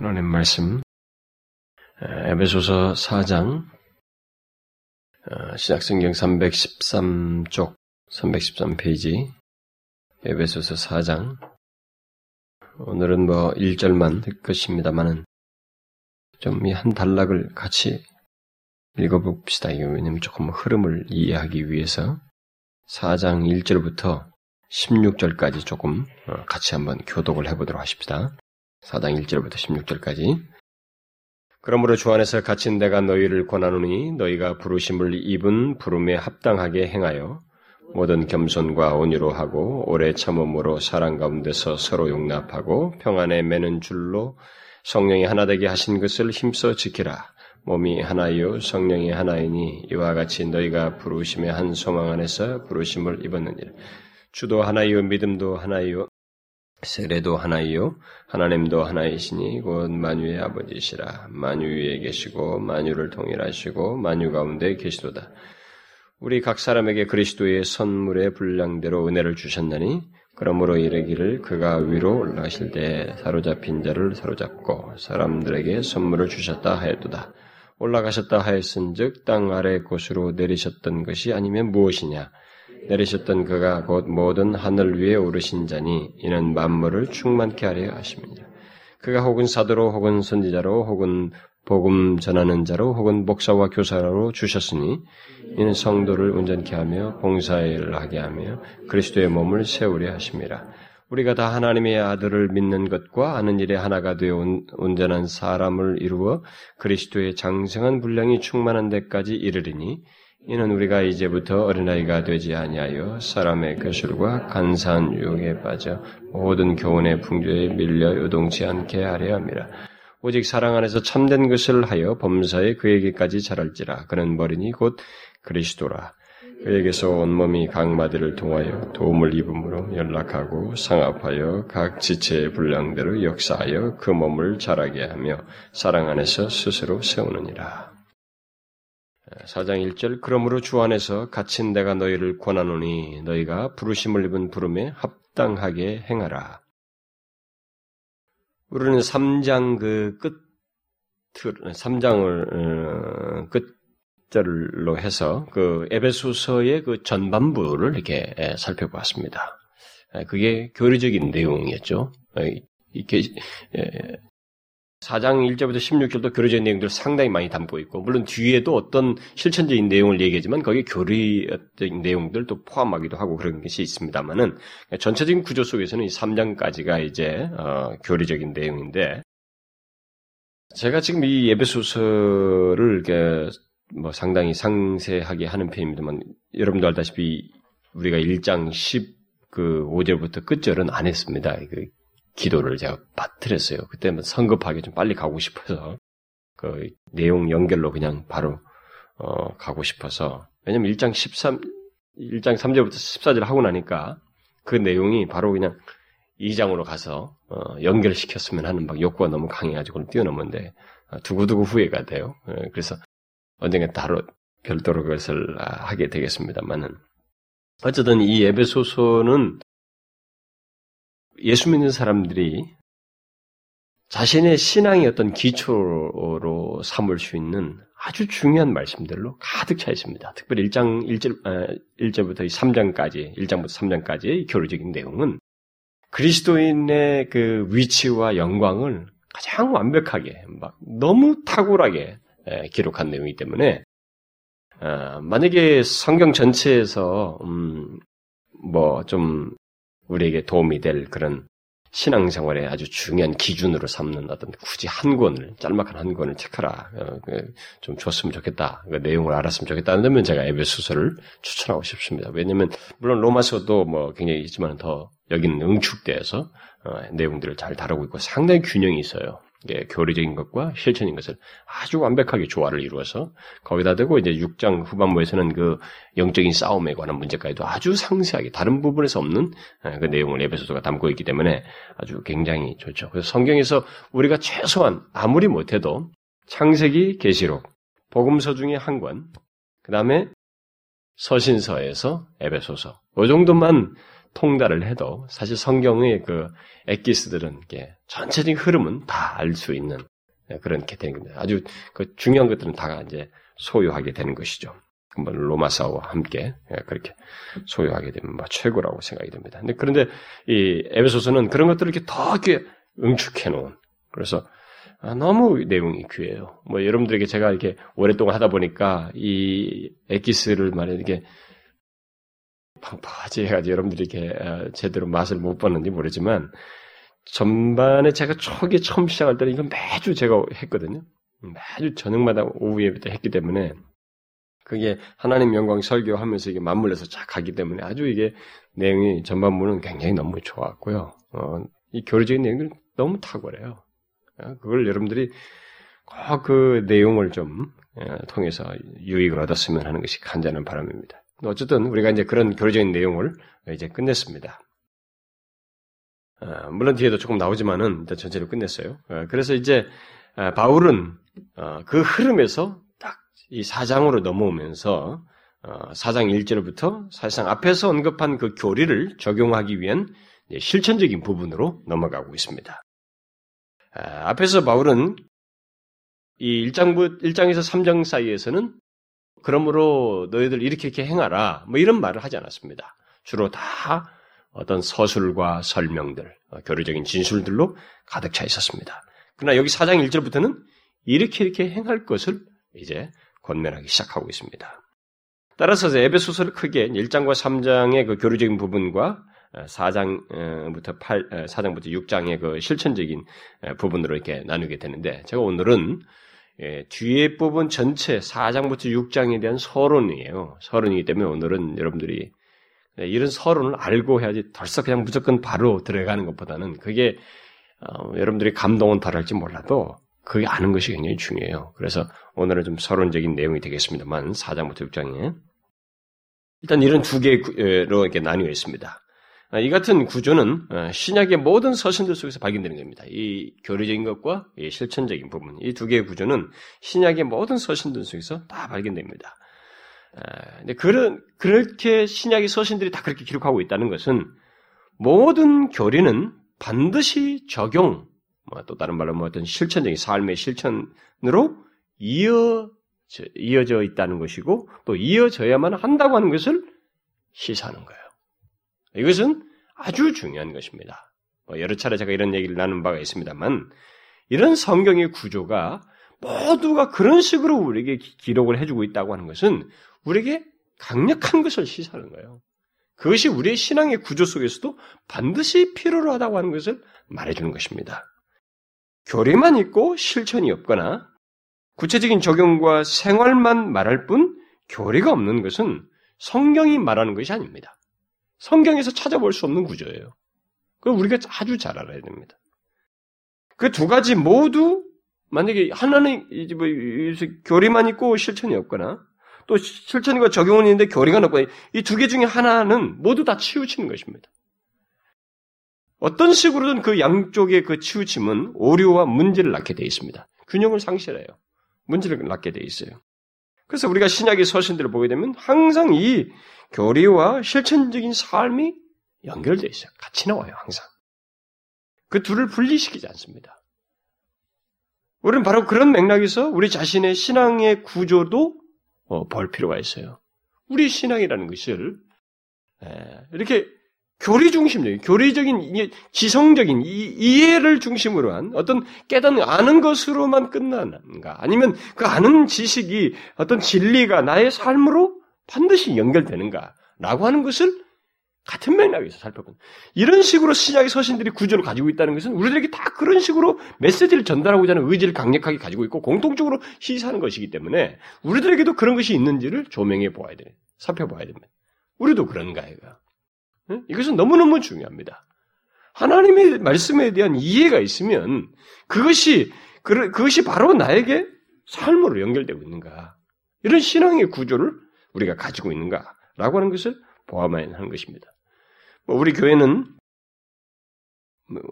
하나님 말씀 에베소서 4장 어, 시작성경 313쪽 313페이지 에베소서 4장 오늘은 뭐 1절만 될 것입니다만은 좀 이 한 단락을 같이 읽어봅시다. 왜냐면 조금 흐름을 이해하기 위해서 4장 1절부터 16절까지 조금 어, 같이 한번 교독을 해보도록 하십시다. 4장 1절부터 16절까지. 그러므로 주 안에서 갇힌 내가 너희를 권하노니 너희가 부르심을 입은 부름에 합당하게 행하여 모든 겸손과 온유로 하고 오래 참음으로 사랑 가운데서 서로 용납하고 평안에 매는 줄로 성령이 하나 되게 하신 것을 힘써 지키라. 몸이 하나요 성령이 하나이니 이와 같이 너희가 부르심의 한 소망 안에서 부르심을 입었느니라. 주도 하나요 믿음도 하나요 세례도 하나이요. 하나님도 하나이시니 곧 만유의 아버지시라. 만유 위에 계시고 만유를 통일하시고 만유 가운데 계시도다. 우리 각 사람에게 그리스도의 선물의 분량대로 은혜를 주셨나니 그러므로 이르기를 그가 위로 올라가실 때 사로잡힌 자를 사로잡고 사람들에게 선물을 주셨다 하였도다. 올라가셨다 하였은즉 땅 아래 곳으로 내리셨던 것이 아니면 무엇이냐 내리셨던 그가 곧 모든 하늘 위에 오르신 자니 이는 만물을 충만케 하려 하십니다. 그가 혹은 사도로 혹은 선지자로 혹은 복음 전하는 자로 혹은 목사와 교사로 주셨으니 이는 성도를 온전케 하며 봉사를 하게 하며 그리스도의 몸을 세우려 하십니다. 우리가 다 하나님의 아들을 믿는 것과 아는 일에 하나가 되어 온전한 사람을 이루어 그리스도의 장성한 분량이 충만한 데까지 이르리니 이는 우리가 이제부터 어린아이가 되지 아니하여 사람의 거슬과 간사한 유혹에 빠져 모든 교훈의 풍조에 밀려 요동치 않게 하려 합니다. 오직 사랑 안에서 참된 것을 하여 범사에 그에게까지 자랄지라 그는 머리니 곧 그리스도라. 그에게서 온몸이 각 마디를 통하여 도움을 입음으로 연락하고 상합하여 각 지체의 분량대로 역사하여 그 몸을 자라게 하며 사랑 안에서 스스로 세우느니라. 4장 1절 그러므로 주 안에서 갇힌 내가 너희를 권하노니 너희가 부르심을 입은 부름에 합당하게 행하라. 우리는 3장 그 끝, 3장을 어, 끝절로 해서 그 에베소서의 그 전반부를 이렇게 살펴보았습니다. 그게 교리적인 내용이었죠. 이게 4장 1절부터 16절도 교리적인 내용들을 상당히 많이 담고 있고, 물론 뒤에도 어떤 실천적인 내용을 얘기하지만 거기에 교리적인 내용들도 포함하기도 하고 그런 것이 있습니다만은 전체적인 구조 속에서는 이 3장까지가 이제 어, 교리적인 내용인데, 제가 지금 이 예배소설을 이렇게 뭐 상당히 상세하게 하는 편입니다만, 여러분도 알다시피 우리가 1장 10, 그 5절부터 끝절은 안 했습니다. 그 기도를 제가 받들었어요. 그때 뭐 성급하게 좀 빨리 가고 싶어서 그 내용 연결로 그냥 바로 어, 가고 싶어서 왜냐면 1장 13 1장 3절부터 14절 하고 나니까 그 내용이 바로 그냥 2장으로 가서 어, 연결시켰으면 하는 막 욕구가 너무 강해가지고 뛰어넘는데 어, 두고두고 후회가 돼요. 예, 그래서 언젠가 따로 별도로 그것을 아, 하게 되겠습니다만은 어쨌든 이 예배소서는 예수 믿는 사람들이 자신의 신앙의 어떤 기초로 삼을 수 있는 아주 중요한 말씀들로 가득 차 있습니다. 특별히 1장 1절, 1절부터 3장까지, 1장부터 3장까지의 교류적인 내용은 그리스도인의 그 위치와 영광을 가장 완벽하게, 막 너무 탁월하게 기록한 내용이기 때문에, 어, 만약에 성경 전체에서, 음, 뭐, 좀, 우리에게 도움이 될 그런 신앙생활에 아주 중요한 기준으로 삼는 어떤 굳이 한 권을 짤막한 한 권을 책하라 어, 그좀 줬으면 좋겠다 그 내용을 알았으면 좋겠다 면 제가 에베소서를 추천하고 싶습니다. 왜냐하면 물론 로마서도 뭐 굉장히 있지만 더 여기는 응축돼서 어, 내용들을 잘 다루고 있고 상당히 균형이 있어요. 예, 교리적인 것과 실천인 것을 아주 완벽하게 조화를 이루어서 거기다 대고 이제 6장 후반부에서는 그 영적인 싸움에 관한 문제까지도 아주 상세하게 다른 부분에서 없는 예, 그 내용을 에베소서가 담고 있기 때문에 아주 굉장히 좋죠. 그래서 성경에서 우리가 최소한 아무리 못해도 창세기, 계시록, 복음서 중에 한 권, 그 다음에 서신서에서 에베소서, 이 정도만 통달을 해도 사실 성경의 그 엑기스들은 전체적인 흐름은 다 알 수 있는 그런 게 되는 겁니다. 아주 그 중요한 것들은 다 이제 소유하게 되는 것이죠. 한번 로마사와 함께 예, 그렇게 소유하게 되면 뭐 최고라고 생각이. 근데 그런데 이 에베소서는 그런 것들을 이렇게 더 이렇게 응축해 놓은 그래서 아, 너무 내용이 귀해요. 뭐 여러분들에게 제가 이렇게 오랫동안 하다 보니까 이 에기스를 말해 이게 팡파지 해가지고 여러분들이 이렇게 어, 제대로 맛을 못 봤는지 모르지만 전반에 제가 초기에 처음 시작할 때는 이건 매주 제가 했거든요. 매주 저녁마다 오후 예부터 했기 때문에 그게 하나님 영광 설교하면서 이게 맞물려서 쫙 가기 때문에 아주 이게 내용이 전반부는 굉장히 너무 좋았고요. 어, 이 교리적인 내용들 너무 탁월해요. 어, 그걸 여러분들이 꼭 그 내용을 좀 어, 통해서 유익을 얻었으면 하는 것이 간절한 바람입니다. 어쨌든 우리가 이제 그런 교리적인 내용을 이제 끝냈습니다. 어, 물론 뒤에도 조금 나오지만은 일단 전체로 끝냈어요. 그래서 이제 바울은 그 흐름에서 딱 이 사장으로 넘어오면서 사장 1절부터 사실상 앞에서 언급한 그 교리를 적용하기 위한 실천적인 부분으로 넘어가고 있습니다. 앞에서 바울은 이 1장부, 1장에서 3장 사이에서는 그러므로 너희들 이렇게 이렇게 행하라. 뭐 이런 말을 하지 않았습니다. 주로 다 어떤 서술과 설명들, 어, 교류적인 진술들로 가득 차 있었습니다. 그러나 여기 4장 1절부터는 이렇게 이렇게 행할 것을 이제 권면하기 시작하고 있습니다. 따라서 에베소서를 크게 1장과 3장의 그 교류적인 부분과 4장부터 8, 4장부터 6장의 그 실천적인 부분으로 이렇게 나누게 되는데, 제가 오늘은 예, 뒤에 부분 전체 4장부터 6장에 대한 서론이에요. 서론이기 때문에 오늘은 여러분들이 이런 서론을 알고 해야지 덜썩 그냥 무조건 바로 들어가는 것보다는 그게 어, 여러분들이 감동은 덜할지 몰라도 그게 아는 것이 굉장히 중요해요. 그래서 오늘은 좀 서론적인 내용이 되겠습니다만 4장부터 6장에 일단 이런 두 개로 이렇게 나뉘어 있습니다. 아, 이 같은 구조는 어, 신약의 모든 서신들 속에서 발견되는 겁니다. 이 교리적인 것과 이 실천적인 부분, 이 두 개의 구조는 신약의 모든 서신들 속에서 다 발견됩니다. 아, 근데 그런 그렇게 신약의 서신들이 다 그렇게 기록하고 있다는 것은 모든 교리는 반드시 적용, 뭐또 다른 말로 뭐 어떤 실천적인 삶의 실천으로 이어 이어져 있다는 것이고 또 이어져야만 한다고 하는 것을 시사하는 거예요. 이것은 아주 중요한 것입니다. 뭐 여러 차례 제가 이런 얘기를 나눈 바가 있습니다만 이런 성경의 구조가 모두가 그런 식으로 우리에게 기록을 해주고 있다고 하는 것은 우리에게 강력한 것을 시사하는 거예요. 그것이 우리의 신앙의 구조 속에서도 반드시 필요로 하다고 하는 것을 말해주는 것입니다. 교리만 있고 실천이 없거나 구체적인 적용과 생활만 말할 뿐 교리가 없는 것은 성경이 말하는 것이 아닙니다. 성경에서 찾아볼 수 없는 구조예요. 그걸 우리가 아주 잘 알아야 됩니다. 그 두 가지 모두 만약에 하나는 이제 뭐 교리만 있고 실천이 없거나 또 실천과 적용은 있는데 교리가 없거나 이 두 개 중에 하나는 모두 다 치우치는 것입니다. 어떤 식으로든 그 양쪽의 그 치우침은 오류와 문제를 낳게 되어 있습니다. 균형을 상실해요. 문제를 낳게 되어 있어요. 그래서 우리가 신약의 서신들을 보게 되면 항상 이 교리와 실천적인 삶이 연결되어 있어요. 같이 나와요, 항상. 그 둘을 분리시키지 않습니다. 우리는 바로 그런 맥락에서 우리 자신의 신앙의 구조도 어, 볼 필요가 있어요. 우리 신앙이라는 것을 이렇게 교리 중심적인, 교리적인, 지성적인 이 해를 중심으로 한 어떤 깨닫는, 아는 것으로만 끝나는가? 아니면 그 아는 지식이 어떤 진리가 나의 삶으로 반드시 연결되는가? 라고 하는 것을 같은 맥락에서 살펴본. 이런 식으로 신약의 서신들이 구조를 가지고 있다는 것은 우리들에게 다 그런 식으로 메시지를 전달하고자 하는 의지를 강력하게 가지고 있고 공통적으로 시사하는 것이기 때문에 우리들에게도 그런 것이 있는지를 조명해 보아야 돼. 살펴봐야 됩니다. 우리도 그런가, 이거. 이것은 너무너무 중요합니다. 하나님의 말씀에 대한 이해가 있으면 그것이, 그것이 바로 나에게 삶으로 연결되고 있는가. 이런 신앙의 구조를 우리가 가지고 있는가라고 하는 것을 보아만 하는 것입니다. 뭐 우리 교회는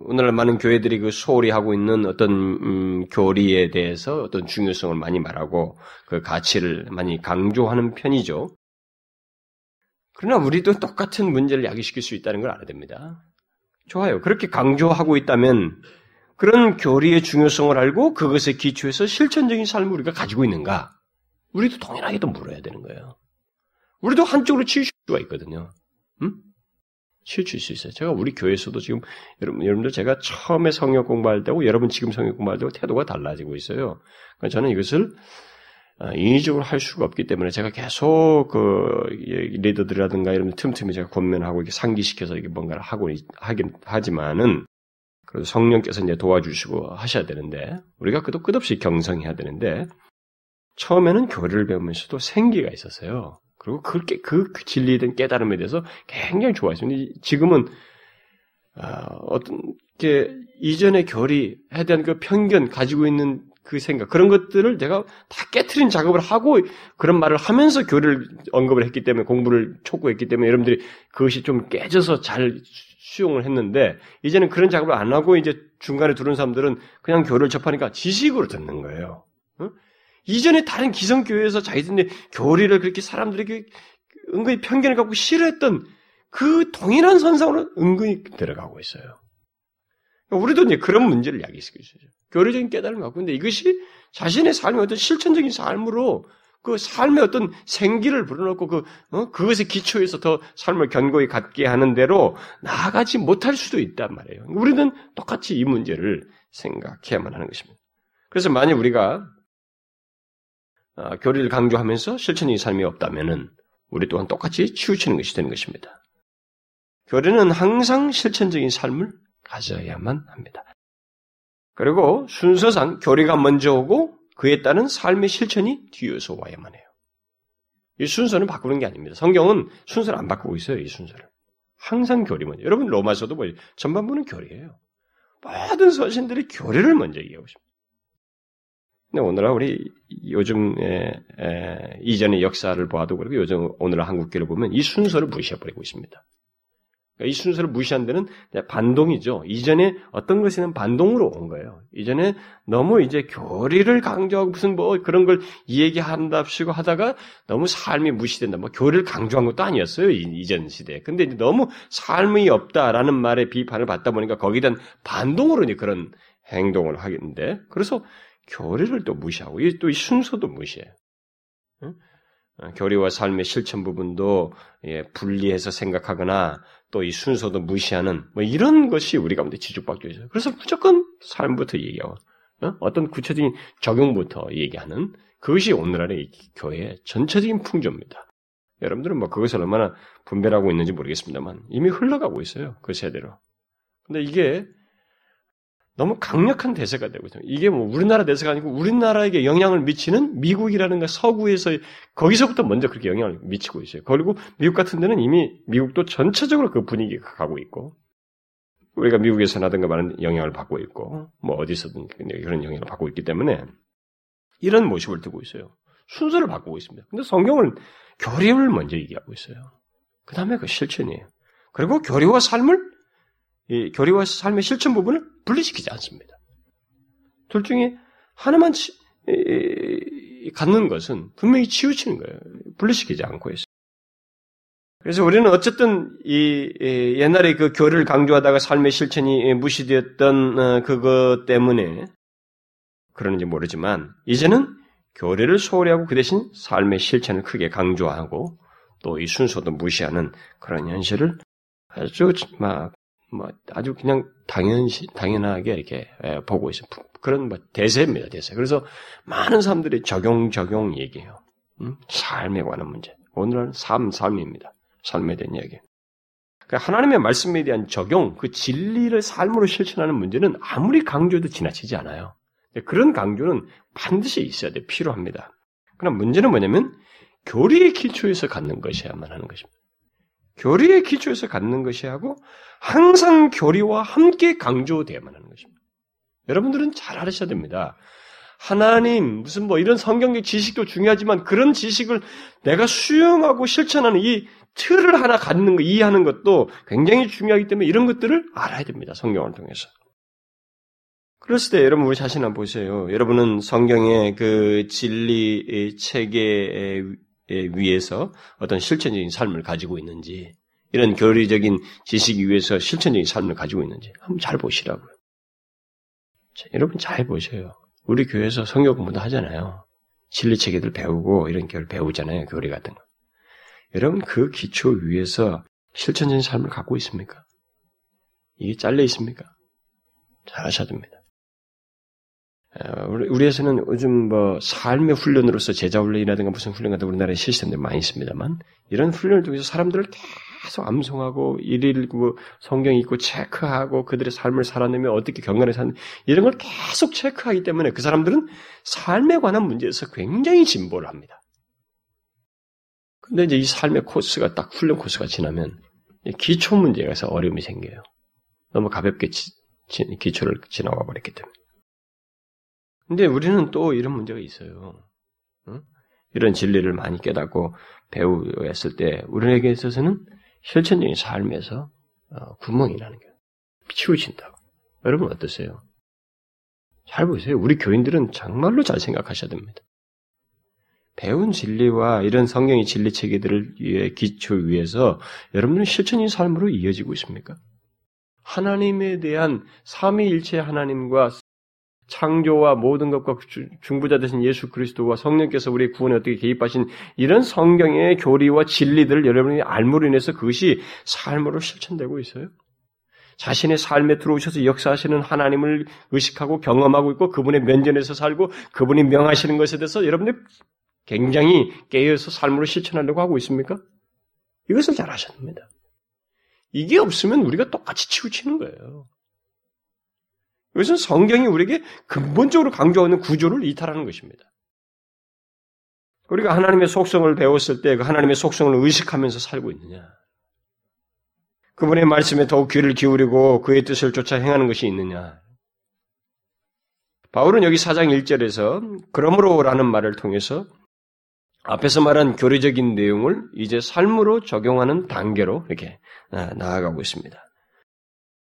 오늘날 많은 교회들이 그 소홀히 하고 있는 어떤 음, 교리에 대해서 어떤 중요성을 많이 말하고 그 가치를 많이 강조하는 편이죠. 그러나 우리도 똑같은 문제를 야기시킬 수 있다는 걸 알아야 됩니다. 좋아요. 그렇게 강조하고 있다면 그런 교리의 중요성을 알고 그것에 기초해서 실천적인 삶을 우리가 가지고 있는가? 우리도 동일하게 또 물어야 되는 거예요. 우리도 한쪽으로 치우칠 수가 있거든요. 음? 치우칠 수 있어요. 제가 우리 교회에서도 지금 여러분, 여러분들 제가 처음에 성역 공부할 때고 여러분 지금 성역 공부할 때고 태도가 달라지고 있어요. 그러니까 저는 이것을 어, 인위적으로 할 수가 없기 때문에 제가 계속 그 리더들이라든가 이런 틈틈이 제가 권면하고 이렇게 상기시켜서 이게 뭔가를 하고 하긴 하지만은 그래서 성령께서 이제 도와주시고 하셔야 되는데 우리가 그도 끝없이 경성해야 되는데 처음에는 교리를 배우면서도 생기가 있었어요. 그리고 그렇게 그 대한 깨달음에 대해서 굉장히 좋아했습니다. 지금은 어, 떤게 이전의 교리에 대한 그 편견 가지고 있는 그 생각, 그런 것들을 내가 다 깨트린 작업을 하고 그런 말을 하면서 교리를 언급을 했기 때문에 공부를 촉구했기 때문에 여러분들이 그것이 좀 깨져서 잘 수용을 했는데 이제는 그런 작업을 안 하고 이제 중간에 두는 사람들은 그냥 교리를 접하니까 지식으로 듣는 거예요. 어? 이전에 다른 기성교회에서 자기들이 교리를 그렇게 사람들에게 은근히 편견을 갖고 싫어했던 그 동일한 선상으로 은근히 들어가고 있어요. 우리도 이제 그런 문제를 야기시키고 있어요. 교리적인 깨달음을 갖고 있는데 이것이 자신의 삶의 어떤 실천적인 삶으로 그 삶의 어떤 생기를 불어넣고 그, 어? 그것에 기초해서 더 삶을 견고히 갖게 하는 대로 나아가지 못할 수도 있단 말이에요. 우리는 똑같이 이 문제를 생각해야만 하는 것입니다. 그래서 만약 우리가 어, 교리를 강조하면서 실천적인 삶이 없다면은 우리 또한 똑같이 치우치는 것이 되는 것입니다. 교리는 항상 실천적인 삶을 가져야만 합니다. 그리고 순서상 교리가 먼저 오고 그에 따른 삶의 실천이 뒤에서 와야만 해요. 이 순서는 바꾸는 게 아닙니다. 성경은 순서를 안 바꾸고 있어요, 이 순서를. 항상 교리 먼저. 여러분, 로마서도 뭐, 전반부는 교리예요. 모든 서신들이 교리를 먼저 얘기하고 있습니다. 근데 오늘날 우리 요즘, 에, 에, 이전의 역사를 봐도 그렇고 요즘 오늘날 한국교를 보면 이 순서를 무시해버리고 있습니다. 이 순서를 무시한 데는 반동이죠. 이전에 어떤 것에는 반동으로 온 거예요. 이전에 너무 이제 교리를 강조하고 무슨 뭐 그런 걸 얘기한답시고 하다가 너무 삶이 무시된다. 뭐 교리를 강조한 것도 아니었어요. 이전 시대에. 근데 너무 삶이 없다라는 말에 비판을 받다 보니까 거기에 대한 반동으로 이제 그런 행동을 하겠는데 그래서 교리를 또 무시하고 또 이 순서도 무시해요. 어, 교리와 삶의 실천 부분도 예, 분리해서 생각하거나 또 이 순서도 무시하는 뭐 이런 것이 우리 가운데 지속받고 있어요. 그래서 무조건 삶부터 얘기하고 어? 떤 구체적인 적용부터 얘기하는 그것이 오늘날의 교회의 전체적인 풍조입니다. 여러분들은 뭐 그것을 얼마나 분별하고 있는지 모르겠습니다만 이미 흘러가고 있어요. 그 세대로. 근데 이게 너무 강력한 대세가 되고 있어요. 이게 뭐 우리나라 대세가 아니고 우리나라에게 영향을 미치는 미국이라는 가 서구에서 거기서부터 먼저 그렇게 영향을 미치고 있어요. 그리고 미국 같은 데는 이미 미국도 전체적으로 그 분위기가 가고 있고 우리가 미국에서 나든가 많은 영향을 받고 있고 뭐 어디서든 그런 영향을 받고 있기 때문에 이런 모습을 두고 있어요. 순서를 바꾸고 있습니다. 근데 성경은 교리를 먼저 얘기하고 있어요. 그 다음에 그 실천이에요. 그리고 교리와 삶을 이 교리와 삶의 실천 부분을 분리시키지 않습니다. 둘 중에 하나만 치, 이, 갖는 것은 분명히 치우치는 거예요. 분리시키지 않고 있어요. 그래서 우리는 어쨌든 이, 이 옛날에 그 교리를 강조하다가 삶의 실천이 무시되었던 어, 그것 때문에 그러는지 모르지만 이제는 교리를 소홀히 하고 그 대신 삶의 실천을 크게 강조하고 또 이 순서도 무시하는 그런 현실을 아주 막 뭐 아주 그냥 당연시 당연하게 이렇게 예, 보고 있어요. 그런 뭐 대세입니다, 대세. 그래서 많은 사람들이 적용 적용 얘기해요. 음? 삶에 관한 문제. 오늘은 삶 삶입니다. 삶에 대한 얘기. 그러니까 하나님의 말씀에 대한 적용, 그 진리를 삶으로 실천하는 문제는 아무리 강조해도 지나치지 않아요. 그런 강조는 반드시 있어야 돼, 필요합니다. 그러나 문제는 뭐냐면 교리의 기초에서 갖는 것이야만 하는 것입니다. 교리의 기초에서 갖는 것이 하고 항상 교리와 함께 강조되어야만 하는 것입니다. 여러분들은 잘 알으셔야 됩니다. 하나님, 무슨 뭐 이런 성경적 지식도 중요하지만 그런 지식을 내가 수용하고 실천하는 이 틀을 하나 갖는 거, 이해하는 것도 굉장히 중요하기 때문에 이런 것들을 알아야 됩니다. 성경을 통해서. 그랬을 때 여러분 우리 자신 한번 보세요. 여러분은 성경의 그 진리 체계에 위해서 어떤 실천적인 삶을 가지고 있는지, 이런 교리적인 지식 위해서 실천적인 삶을 가지고 있는지 한번 잘 보시라고요. 자, 여러분 잘 보세요. 우리 교회에서 성경 공부도 하잖아요. 진리 체계들 배우고 이런 걸 배우잖아요. 교리 같은 거. 여러분 그 기초 위에서 실천적인 삶을 갖고 있습니까? 이게 잘려 있습니까? 잘 하셔야 됩니다. 우리에서는 요즘 뭐 삶의 훈련으로서 제자 훈련이라든가 무슨 훈련 같은 우리나라에 시스템들 많이 있습니다만 이런 훈련을 통해서 사람들을 계속 암송하고 일일 그 성경 읽고 체크하고 그들의 삶을 살아내며 어떻게 경건에 사는 이런 걸 계속 체크하기 때문에 그 사람들은 삶에 관한 문제에서 굉장히 진보를 합니다. 근데 이제 이 삶의 코스가 딱 훈련 코스가 지나면 기초 문제에서 어려움이 생겨요. 너무 가볍게 지, 기초를 지나가 버렸기 때문에. 근데 우리는 또 이런 문제가 있어요. 응? 이런 진리를 많이 깨닫고 배우였을 때 우리에게 있어서는 실천적인 삶에서 어, 구멍이 나는 거예요. 치우친다고. 여러분 어떠세요? 잘 보세요. 우리 교인들은 정말로 잘 생각하셔야 됩니다. 배운 진리와 이런 성경의 진리 체계들을 기초 위해서 여러분은 실천적인 삶으로 이어지고 있습니까? 하나님에 대한 삼위일체 하나님과 창조와 모든 것과 중부자 되신 예수 그리스도와 성령께서 우리 구원에 어떻게 개입하신 이런 성경의 교리와 진리들을 여러분이 알므로 인해서 그것이 삶으로 실천되고 있어요. 자신의 삶에 들어오셔서 역사하시는 하나님을 의식하고 경험하고 있고 그분의 면전에서 살고 그분이 명하시는 것에 대해서 여러분들 굉장히 깨어서 삶으로 실천하려고 하고 있습니까? 이것을 잘 하셔야 됩니다. 이게 없으면 우리가 똑같이 치우치는 거예요. 이것은 성경이 우리에게 근본적으로 강조하는 구조를 이탈하는 것입니다. 우리가 하나님의 속성을 배웠을 때 그 하나님의 속성을 의식하면서 살고 있느냐? 그분의 말씀에 더욱 귀를 기울이고 그의 뜻을 쫓아 행하는 것이 있느냐? 바울은 여기 4장 1절에서 그러므로라는 말을 통해서 앞에서 말한 교리적인 내용을 이제 삶으로 적용하는 단계로 이렇게 나아가고 있습니다.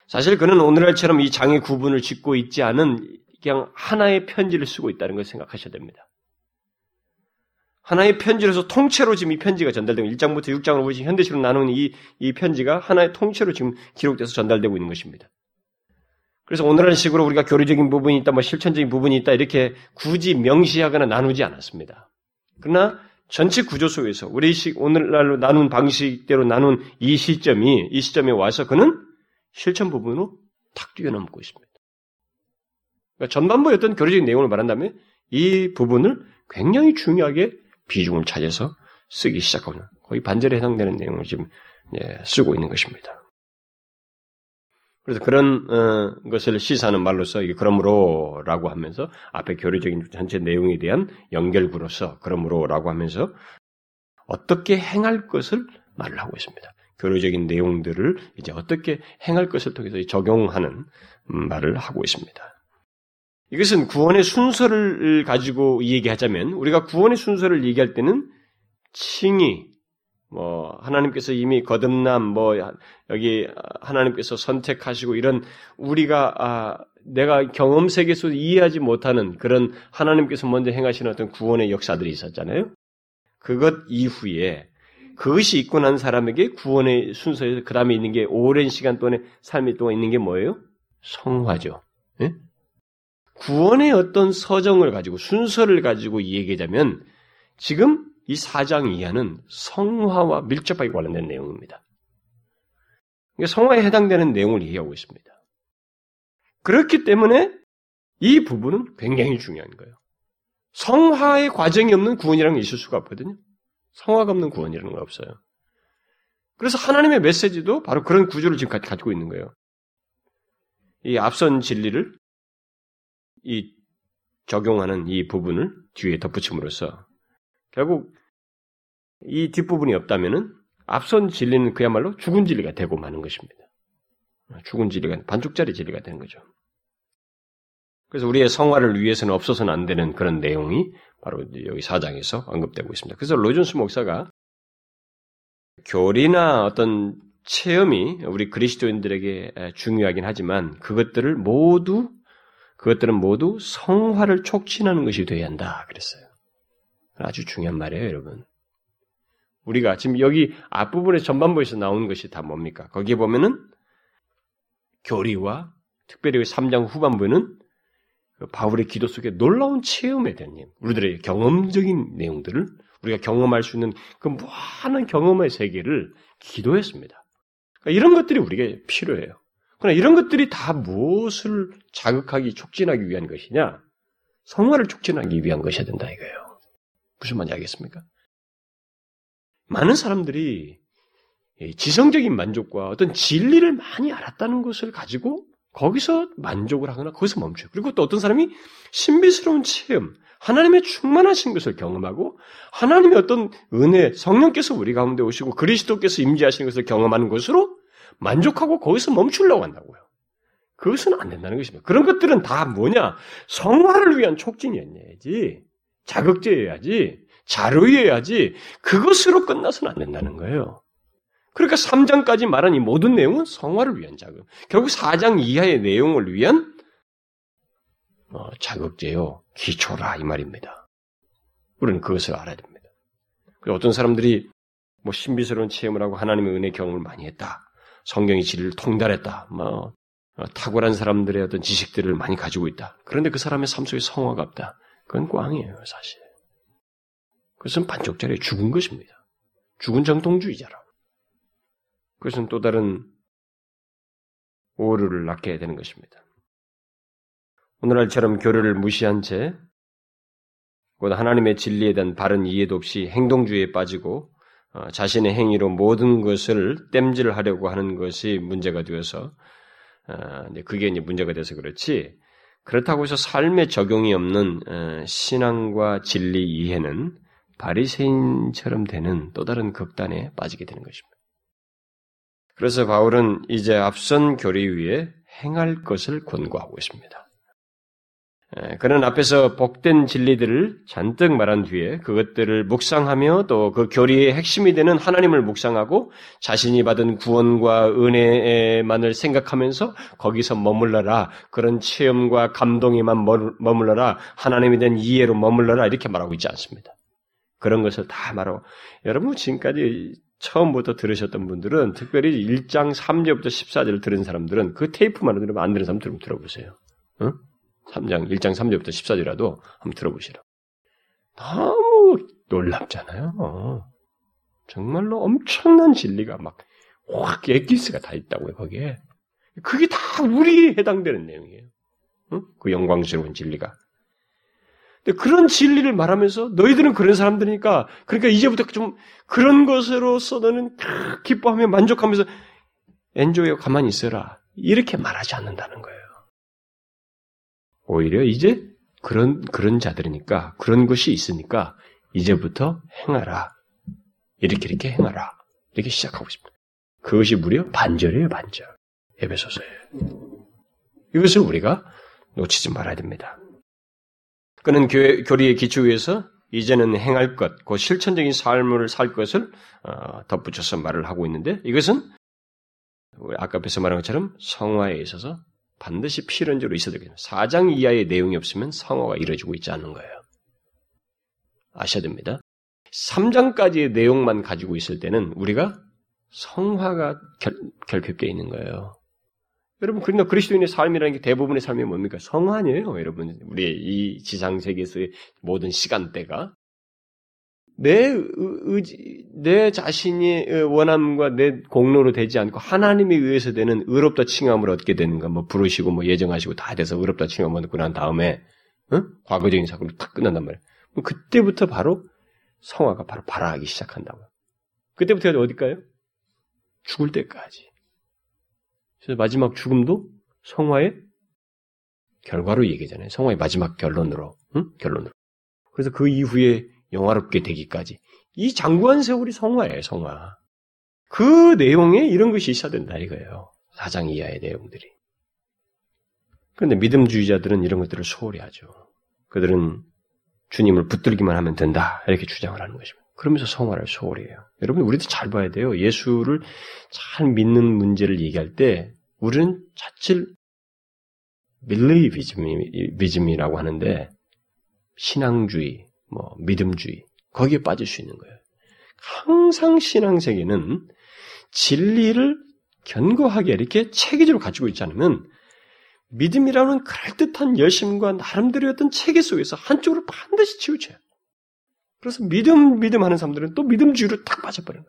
사실 그는 오늘날처럼 이 장의 구분을 짓고 있지 않은 그냥 하나의 편지를 쓰고 있다는 걸 생각하셔야 됩니다. 하나의 편지로서 통째로 지금 이 편지가 전달되고 1장부터 6장으로 보시 현대식으로 나누는 이, 이 편지가 하나의 통째로 지금 기록돼서 전달되고 있는 것입니다. 그래서 오늘날 식으로 우리가 교리적인 부분이 있다, 뭐 실천적인 부분이 있다, 이렇게 굳이 명시하거나 나누지 않았습니다. 그러나 전체 구조 속에서 우리 식 오늘날로 나눈 방식대로 나눈 이 시점이 이 시점에 와서 그는 실천 부분으로 탁 뛰어넘고 있습니다. 그러니까 전반부의 어떤 교리적인 내용을 말한다면 이 부분을 굉장히 중요하게 비중을 차지해서 쓰기 시작하고 거의 반절에 해당되는 내용을 지금 예, 쓰고 있는 것입니다. 그래서 그런 어, 것을 시사하는 말로서 이게 그러므로라고 하면서 앞에 교리적인 전체 내용에 대한 연결구로서 그러므로라고 하면서 어떻게 행할 것을 말을 하고 있습니다. 교리적인 내용들을 이제 어떻게 행할 것을 통해서 적용하는 말을 하고 있습니다. 이것은 구원의 순서를 가지고 얘기하자면 우리가 구원의 순서를 얘기할 때는 칭의, 뭐 하나님께서 이미 거듭남 뭐 여기 하나님께서 선택하시고 이런 우리가 아 내가 경험 세계에서 이해하지 못하는 그런 하나님께서 먼저 행하시는 어떤 구원의 역사들이 있었잖아요. 그것 이후에 그것이 있고 난 사람에게 구원의 순서에서 그 다음에 있는 게 오랜 시간 동안의 삶이 동안 있는 게 뭐예요? 성화죠. 예? 구원의 어떤 서정을 가지고 순서를 가지고 얘기하자면 지금 이 사장 이하는 성화와 밀접하게 관련된 내용입니다. 그러니까 성화에 해당되는 내용을 얘기하고 있습니다. 그렇기 때문에 이 부분은 굉장히 중요한 거예요. 성화의 과정이 없는 구원이라는 게 있을 수가 없거든요. 성화가 없는 구원이라는 건 없어요. 그래서 하나님의 메시지도 바로 그런 구조를 지금 가지고 있는 거예요. 이 앞선 진리를 이 적용하는 이 부분을 뒤에 덧붙임으로써 결국 이 뒷부분이 없다면은 앞선 진리는 그야말로 죽은 진리가 되고 마는 것입니다. 죽은 진리가 반쪽짜리 진리가 되는 거죠. 그래서 우리의 성화를 위해서는 없어서는 안 되는 그런 내용이 바로 여기 사장에서 언급되고 있습니다. 그래서 로준스 목사가 교리나 어떤 체험이 우리 그리스도인들에게 중요하긴 하지만 그것들을 모두 그것들은 모두 성화를 촉진하는 것이 되어야 한다 그랬어요. 아주 중요한 말이에요, 여러분. 우리가 지금 여기 앞부분의 전반부에서 나온 것이 다 뭡니까? 거기에 보면은 교리와 특별히 3장 후반부는 그 바울의 기도 속에 놀라운 체험에 대한 우리들의 경험적인 내용들을 우리가 경험할 수 있는 그 무한한 경험의 세계를 기도했습니다. 그러니까 이런 것들이 우리에게 필요해요. 그러나 이런 것들이 다 무엇을 자극하기, 촉진하기 위한 것이냐? 성화를 촉진하기 위한 것이어야 된다 이거예요. 무슨 말인지 알겠습니까? 많은 사람들이 지성적인 만족과 어떤 진리를 많이 알았다는 것을 가지고 거기서 만족을 하거나 거기서 멈춰요. 그리고 또 어떤 사람이 신비스러운 체험, 하나님의 충만하신 것을 경험하고 하나님의 어떤 은혜, 성령께서 우리 가운데 오시고 그리스도께서 임재하시는 것을 경험하는 것으로 만족하고 거기서 멈추려고 한다고요. 그것은 안 된다는 것입니다. 그런 것들은 다 뭐냐? 성화를 위한 촉진이었야지. 자극제여야지. 자료여야지. 그것으로 끝나서는 안 된다는 거예요. 그러니까 3장까지 말한 이 모든 내용은 성화를 위한 자극. 결국 4장 이하의 내용을 위한 어, 자극제요. 기초라 이 말입니다. 우리는 그것을 알아야 됩니다. 어떤 사람들이 뭐 신비스러운 체험을 하고 하나님의 은혜 경험을 많이 했다. 성경의 진리를 통달했다. 뭐 어, 탁월한 사람들의 어떤 지식들을 많이 가지고 있다. 그런데 그 사람의 삶 속에 성화가 없다. 그건 꽝이에요, 사실. 그것은 반쪽짜리 죽은 것입니다. 죽은 정통주의자라고. 그것은 또 다른 오류를 낳게 되는 것입니다. 오늘날처럼 교류를 무시한 채, 곧 하나님의 진리에 대한 바른 이해도 없이 행동주의에 빠지고 어, 자신의 행위로 모든 것을 땜질하려고 하는 것이 문제가 되어서 어, 그게 이제 문제가 돼서 그렇지 그렇다고 해서 삶에 적용이 없는 어, 신앙과 진리 이해는 바리새인처럼 되는 또 다른 극단에 빠지게 되는 것입니다. 그래서 바울은 이제 앞선 교리 위에 행할 것을 권고하고 있습니다. 그는 앞에서 복된 진리들을 잔뜩 말한 뒤에 그것들을 묵상하며 또 그 교리의 핵심이 되는 하나님을 묵상하고 자신이 받은 구원과 은혜만을 생각하면서 거기서 머물러라. 그런 체험과 감동에만 머물러라. 하나님에 대한 이해로 머물러라. 이렇게 말하고 있지 않습니다. 그런 것을 다 말하고 여러분 지금까지 처음부터 들으셨던 분들은 특별히 1장 3절부터 14절을 들은 사람들은 그 테이프만 들으면 안 들은 사람 들 들어보세요. 응? 3장, 1장 3절부터 14절이라도 한번 들어보시라. 너무 놀랍잖아요. 정말로 엄청난 진리가 막, 확, 엑기스가 다 있다고요, 거기에. 그게 다 우리에 해당되는 내용이에요. 응? 그 영광스러운 진리가. 근데 그런 진리를 말하면서 너희들은 그런 사람들이니까, 그러니까 이제부터 좀 그런 것으로서 너는 기뻐하며 만족하면서 엔조이어 가만히 있어라. 이렇게 말하지 않는다는 거예요. 오히려 이제 그런, 그런 자들이니까, 그런 것이 있으니까, 이제부터 행하라. 이렇게 이렇게 행하라. 이렇게 시작하고 있습니다. 그것이 무려 반절이에요, 반절. 에베소서에. 이것을 우리가 놓치지 말아야 됩니다. 그는 교회, 교리의 기초 위에서 이제는 행할 것, 그 실천적인 삶을 살 것을 어, 덧붙여서 말을 하고 있는데 이것은 아까 앞에서 말한 것처럼 성화에 있어서 반드시 필연적으로 있어야 되겠습니다. 4장 이하의 내용이 없으면 성화가 이루어지고 있지 않는 거예요. 아셔야 됩니다. 3장까지의 내용만 가지고 있을 때는 우리가 성화가 결, 결핍되어 있는 거예요. 여러분, 그러니까 그리스도인의 삶이라는 게 대부분의 삶이 뭡니까? 성화아니에요, 여러분. 우리의 이 지상 세계에서의 모든 시간대가 내 의지, 내 자신의 원함과 내 공로로 되지 않고 하나님에 의해서 되는 의롭다 칭함을 얻게 되는가, 뭐 부르시고 뭐 예정하시고 다 돼서 의롭다 칭함을 얻고 난 다음에 어? 과거적인 사고로 탁 끝난단 말이에요. 그때부터 바로 성화가 바로 발화하기 시작한다고요. 그때부터 어디까요? 죽을 때까지. 그래서 마지막 죽음도 성화의 결과로 얘기잖아요. 성화의 마지막 결론으로, 응? 결론으로. 그래서 그 이후에 영화롭게 되기까지. 이 장구한 세월이 성화예요, 성화. 그 내용에 이런 것이 있어야 된다 이거예요. 사장 이하의 내용들이. 그런데 믿음주의자들은 이런 것들을 소홀히 하죠. 그들은 주님을 붙들기만 하면 된다. 이렇게 주장을 하는 것입니다. 그러면서 성화를 소홀히 해요. 여러분, 우리도 잘 봐야 돼요. 예수를 잘 믿는 문제를 얘기할 때, 우리는 자칫 밀레이비즘이라고 하는데, 신앙주의, 뭐 믿음주의 거기에 빠질 수 있는 거예요. 항상 신앙세계는 진리를 견고하게 이렇게 체계적으로 가지고 있지 않으면 믿음이라는 그럴듯한 열심과 나름대로의 어떤 체계 속에서 한쪽으로 반드시 치우쳐요. 그래서 믿음, 믿음 하는 사람들은 또 믿음주의로 딱 빠져버려요.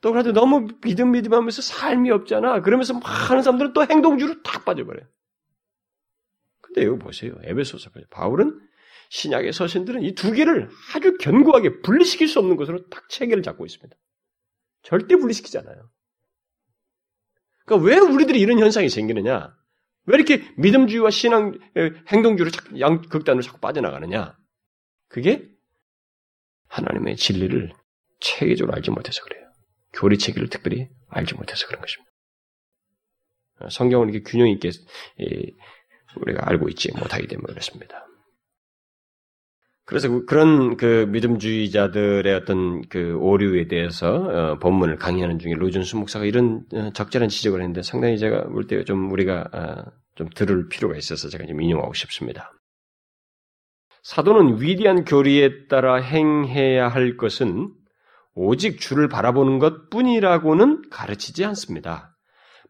또 그래도 너무 믿음, 믿음 하면서 삶이 없잖아. 그러면서 막 하는 사람들은 또 행동주의로 딱 빠져버려요. 근데 여기 보세요. 에베소서까지. 바울은 신약의 서신들은 이 두 개를 아주 견고하게 분리시킬 수 없는 것으로 딱 체계를 잡고 있습니다. 절대 분리시키지 않아요. 그러니까 왜 우리들이 이런 현상이 생기느냐? 왜 이렇게 믿음주의와 신앙, 행동주의로 자꾸 양극단으로 자꾸 빠져나가느냐? 그게 하나님의 진리를 체계적으로 알지 못해서 그래요. 교리 체계를 특별히 알지 못해서 그런 것입니다. 성경을 이렇게 균형 있게 우리가 알고 있지 못하기 때문에 그렇습니다. 그래서 그, 그런 그 믿음주의자들의 어떤 그 오류에 대해서 어, 본문을 강의하는 중에 로준수 목사가 이런 어, 적절한 지적을 했는데 상당히 제가 볼 때 좀 우리가 어, 좀 들을 필요가 있어서 제가 좀 인용하고 싶습니다. 사도는 위대한 교리에 따라 행해야 할 것은 오직 주를 바라보는 것 뿐이라고는 가르치지 않습니다.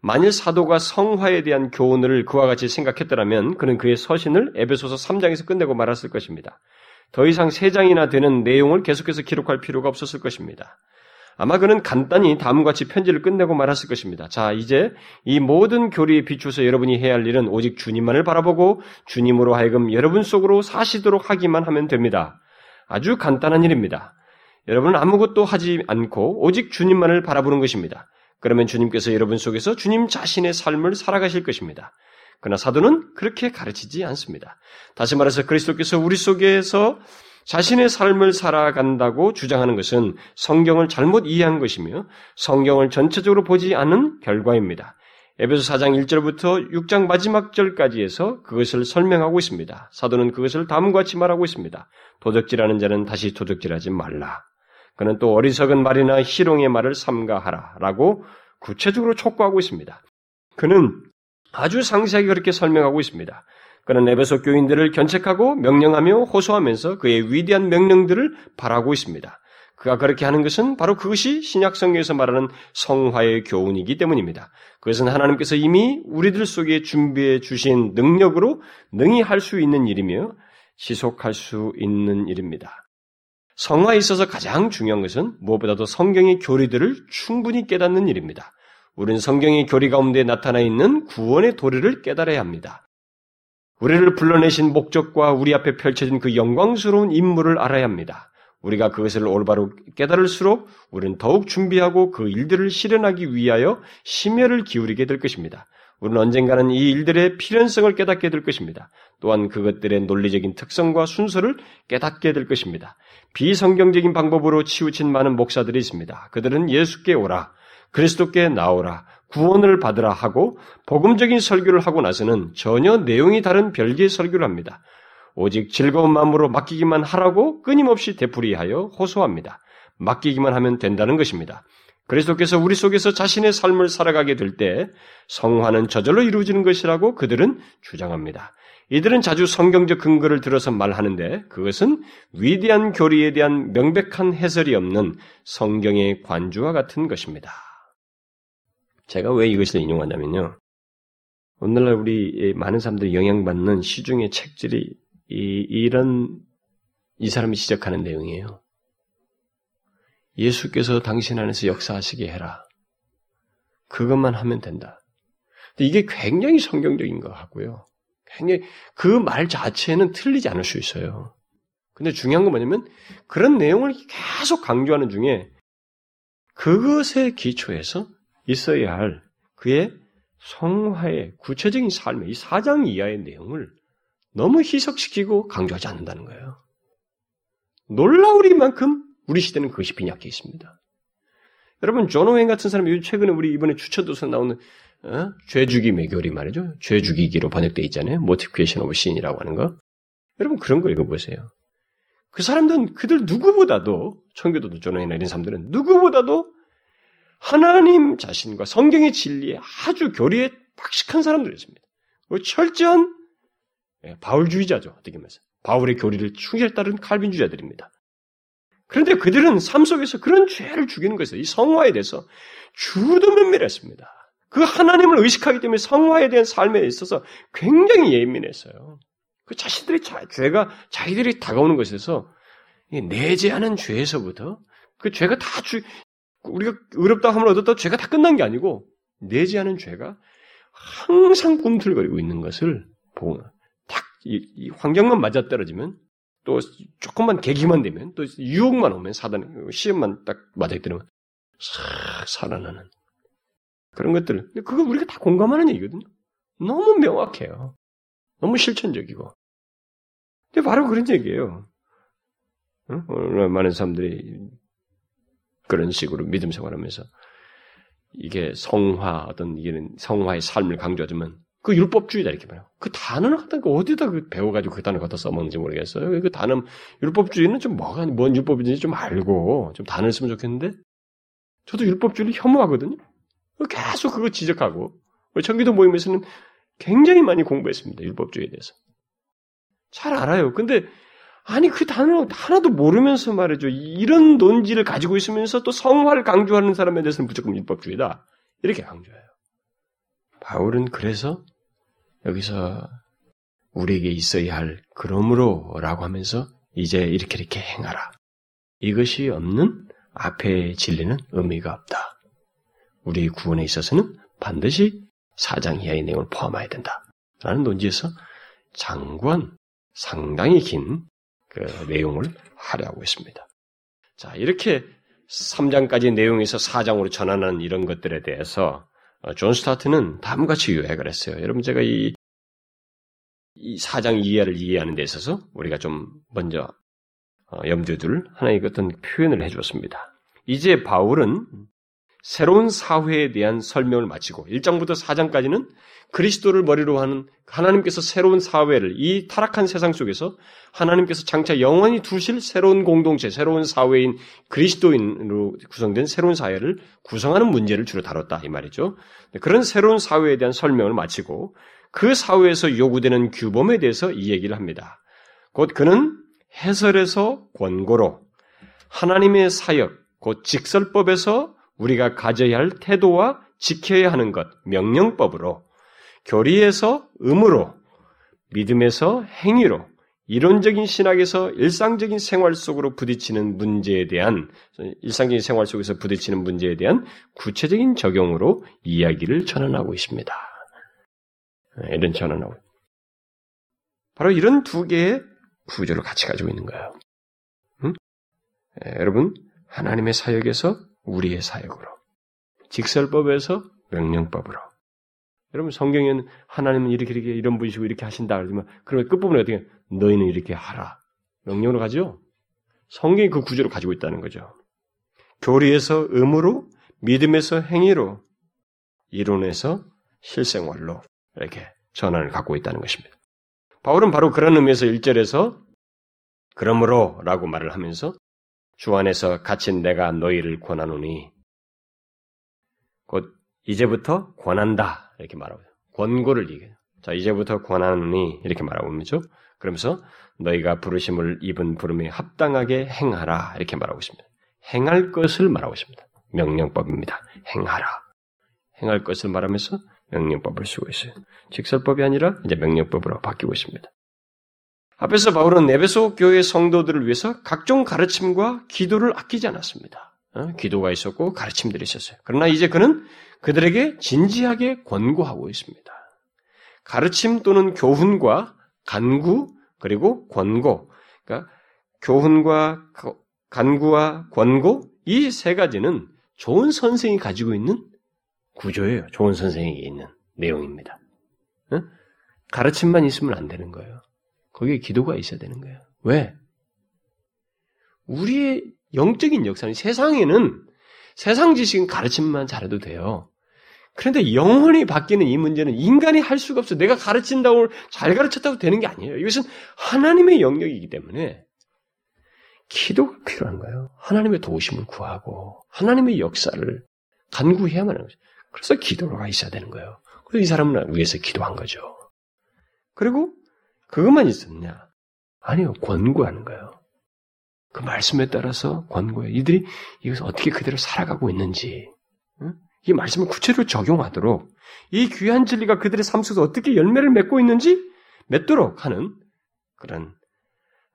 만일 사도가 성화에 대한 교훈을 그와 같이 생각했더라면 그는 그의 서신을 에베소서 3장에서 끝내고 말았을 것입니다. 더 이상 세 장이나 되는 내용을 계속해서 기록할 필요가 없었을 것입니다. 아마 그는 간단히 다음과 같이 편지를 끝내고 말았을 것입니다. 자, 이제 이 모든 교리에 비추어서 여러분이 해야 할 일은 오직 주님만을 바라보고 주님으로 하여금 여러분 속으로 사시도록 하기만 하면 됩니다. 아주 간단한 일입니다. 여러분은 아무것도 하지 않고 오직 주님만을 바라보는 것입니다. 그러면 주님께서 여러분 속에서 주님 자신의 삶을 살아가실 것입니다. 그러나 사도는 그렇게 가르치지 않습니다. 다시 말해서 그리스도께서 우리 속에서 자신의 삶을 살아간다고 주장하는 것은 성경을 잘못 이해한 것이며 성경을 전체적으로 보지 않은 결과입니다. 에베소 4장 1절부터 6장 마지막 절까지 해서 그것을 설명하고 있습니다. 사도는 그것을 다음과 같이 말하고 있습니다. 도적질하는 자는 다시 도적질하지 말라. 그는 또 어리석은 말이나 희롱의 말을 삼가하라. 라고 구체적으로 촉구하고 있습니다. 그는 아주 상세하게 그렇게 설명하고 있습니다. 그는 에베소 교인들을 견책하고 명령하며 호소하면서 그의 위대한 명령들을 바라고 있습니다. 그가 그렇게 하는 것은 바로 그것이 신약 성경에서 말하는 성화의 교훈이기 때문입니다. 그것은 하나님께서 이미 우리들 속에 준비해 주신 능력으로 능히 할 수 있는 일이며 지속할 수 있는 일입니다. 성화에 있어서 가장 중요한 것은 무엇보다도 성경의 교리들을 충분히 깨닫는 일입니다. 우리는 성경의 교리 가운데 나타나 있는 구원의 도리를 깨달아야 합니다. 우리를 불러내신 목적과 우리 앞에 펼쳐진 그 영광스러운 임무를 알아야 합니다. 우리가 그것을 올바로 깨달을수록 우리는 더욱 준비하고 그 일들을 실현하기 위하여 심혈을 기울이게 될 것입니다. 우리는 언젠가는 이 일들의 필연성을 깨닫게 될 것입니다. 또한 그것들의 논리적인 특성과 순서를 깨닫게 될 것입니다. 비성경적인 방법으로 치우친 많은 목사들이 있습니다. 그들은 예수께 오라, 그리스도께 나오라, 구원을 받으라 하고 복음적인 설교를 하고 나서는 전혀 내용이 다른 별개의 설교를 합니다. 오직 즐거운 마음으로 맡기기만 하라고 끊임없이 되풀이하여 호소합니다. 맡기기만 하면 된다는 것입니다. 그리스도께서 우리 속에서 자신의 삶을 살아가게 될 때 성화는 저절로 이루어지는 것이라고 그들은 주장합니다. 이들은 자주 성경적 근거를 들어서 말하는데 그것은 위대한 교리에 대한 명백한 해설이 없는 성경의 관주와 같은 것입니다. 제가 왜 이것을 인용하냐면요. 오늘날 우리 많은 사람들이 영향받는 시중의 책들이 이, 이런 이 사람이 지적하는 내용이에요. 예수께서 당신 안에서 역사하시게 해라. 그것만 하면 된다. 이게 굉장히 성경적인 것 같고요. 굉장히 그 말 자체는 틀리지 않을 수 있어요. 근데 중요한 건 뭐냐면 그런 내용을 계속 강조하는 중에 그것의 기초에서 있어야 할 그의 성화의 구체적인 삶의 이 4장 이하의 내용을 너무 희석시키고 강조하지 않는다는 거예요. 놀라우리만큼 우리 시대는 그것이 빈약해 있습니다. 여러분 존 오웬 같은 사람이 최근에 우리 이번에 추천도서 나오는 어? 죄 죽임의 교리 말이죠. 죄 죽이기로 번역돼 있잖아요. Mortification of Sin이라고 하는 거. 여러분 그런 거 읽어보세요. 그 사람들은 그들 누구보다도 청교도도 존 오웬이나 이런 사람들은 누구보다도 하나님 자신과 성경의 진리에 아주 교리에 박식한 사람들이었습니다. 철저한 예, 바울주의자죠. 어떻게 말해서 바울의 교리를 충실히 따른 칼빈주의자들입니다. 그런데 그들은 삶 속에서 그런 죄를 죽이는 것에서 이 성화에 대해서 주도 면밀했습니다. 그 하나님을 의식하기 때문에 성화에 대한 삶에 있어서 굉장히 예민했어요. 그 자신들이 자, 죄가 자기들이 다가오는 것에서 내재하는 죄에서부터 그 죄가 다 주, 우리가 의롭다 함을 얻었다 죄가 다 끝난 게 아니고 내재하는 죄가 항상 꿈틀거리고 있는 것을 보고 딱이 이 환경만 맞아 떨어지면 또 조금만 계기만 되면 또 유혹만 오면 사단 시험만 딱 맞아떨면 싹 살아나는 그런 것들. 그거 우리가 다 공감하는 얘기거든요. 너무 명확해요. 너무 실천적이고. 근데 바로 그런 얘기예요. 응? 오늘 많은 사람들이 그런 식으로 믿음 생활하면서 이게 성화 어떤 이게는 성화의 삶을 강조하지만 그 율법주의다 이렇게 말해요. 그 단어를 갖다 그 어디다 그 배워가지고 그 단어 갖다 써먹는지 모르겠어요. 그 단어 율법주의는 좀 뭐가 뭔 율법인지 좀 알고 좀 단어를 쓰면 좋겠는데 저도 율법주의를 혐오하거든요. 계속 그거 지적하고 우리 청기도 모임에서는 굉장히 많이 공부했습니다. 율법주의에 대해서. 잘 알아요. 근데 아니 그 단어 하나도 모르면서 말이죠. 이런 논지를 가지고 있으면서 또 성화를 강조하는 사람에 대해서는 무조건 율법주의다. 이렇게 강조해요. 바울은 그래서 여기서 우리에게 있어야 할 그러므로라고 하면서 이제 이렇게 이렇게 행하라. 이것이 없는 앞에 진리는 의미가 없다. 우리 구원에 있어서는 반드시 4장 이하의 내용을 포함해야 된다. 라는 논지에서 장관 상당히 긴 그 내용을 하려고 했습니다. 자, 이렇게 3장까지 내용에서 4장으로 전환하는 이런 것들에 대해서 어, 존 스토트는 다음과 같이 요약을 했어요. 여러분 제가 이, 이 4장 이해를 이해하는 데 있어서 우리가 좀 먼저 어, 염두에 둘 하나의 어떤 표현을 해주었습니다. 이제 바울은 새로운 사회에 대한 설명을 마치고 1장부터 4장까지는 그리스도를 머리로 하는 하나님께서 새로운 사회를 이 타락한 세상 속에서 하나님께서 장차 영원히 두실 새로운 공동체, 새로운 사회인 그리스도인으로 구성된 새로운 사회를 구성하는 문제를 주로 다뤘다 이 말이죠. 그런 새로운 사회에 대한 설명을 마치고 그 사회에서 요구되는 규범에 대해서 이 얘기를 합니다. 곧 그는 해설에서 권고로 하나님의 사역, 곧 직설법에서 우리가 가져야 할 태도와 지켜야 하는 것, 명령법으로, 교리에서 음으로, 믿음에서 행위로, 이론적인 신학에서 일상적인 생활 속으로 부딪히는 문제에 대한, 일상적인 생활 속에서 부딪히는 문제에 대한 구체적인 적용으로 이야기를 전환하고 있습니다. 이런 전환하고. 바로 이런 두 개의 구조를 같이 가지고 있는 거예요. 응? 여러분, 하나님의 사역에서 우리의 사역으로. 직설법에서 명령법으로. 여러분 성경에는 하나님은 이렇게 이렇게 이런 분이시고 이렇게 하신다 그러지만 그러면 끝부분에 어떻게 너희는 이렇게 하라. 명령으로 가죠. 성경이 그 구조를 가지고 있다는 거죠. 교리에서 음으로, 믿음에서 행위로, 이론에서 실생활로 이렇게 전환을 갖고 있다는 것입니다. 바울은 바로 그런 의미에서 1절에서 그러므로 라고 말을 하면서 주 안에서 갇힌 내가 너희를 권하노니 곧 이제부터 권한다 이렇게 말하고 권고를 얘기해요. 자 이제부터 권하노니 이렇게 말하고 있죠. 그러면서 너희가 부르심을 입은 부름에 합당하게 행하라 이렇게 말하고 있습니다. 행할 것을 말하고 있습니다. 명령법입니다. 행하라. 행할 것을 말하면서 명령법을 쓰고 있어요. 직설법이 아니라 이제 명령법으로 바뀌고 있습니다. 앞에서 바울은 에베소 교회 성도들을 위해서 각종 가르침과 기도를 아끼지 않았습니다. 어? 기도가 있었고 가르침들이 있었어요. 그러나 이제 그는 그들에게 진지하게 권고하고 있습니다. 가르침 또는 교훈과 간구 그리고 권고, 그러니까 교훈과 간구와 권고 이 세 가지는 좋은 선생이 가지고 있는 구조예요. 좋은 선생에게 있는 내용입니다. 어? 가르침만 있으면 안 되는 거예요. 거기에 기도가 있어야 되는 거예요. 왜? 우리의 영적인 역사는 세상에는 세상 지식은 가르침만 잘해도 돼요. 그런데 영혼이 바뀌는 이 문제는 인간이 할 수가 없어. 내가 가르친다고 잘 가르쳤다고 되는 게 아니에요. 이것은 하나님의 영역이기 때문에 기도가 필요한 거예요. 하나님의 도우심을 구하고 하나님의 역사를 간구해야만 하는 거죠. 그래서 기도가 있어야 되는 거예요. 그래서 이 사람은 위해서 기도한 거죠. 그리고 그것만 있었냐? 아니요, 권고하는 거예요. 그 말씀에 따라서 권고해. 이들이 이것을 어떻게 그대로 살아가고 있는지, 이 말씀을 구체적으로 적용하도록 이 귀한 진리가 그들의 삶 속에서 어떻게 열매를 맺고 있는지 맺도록 하는 그런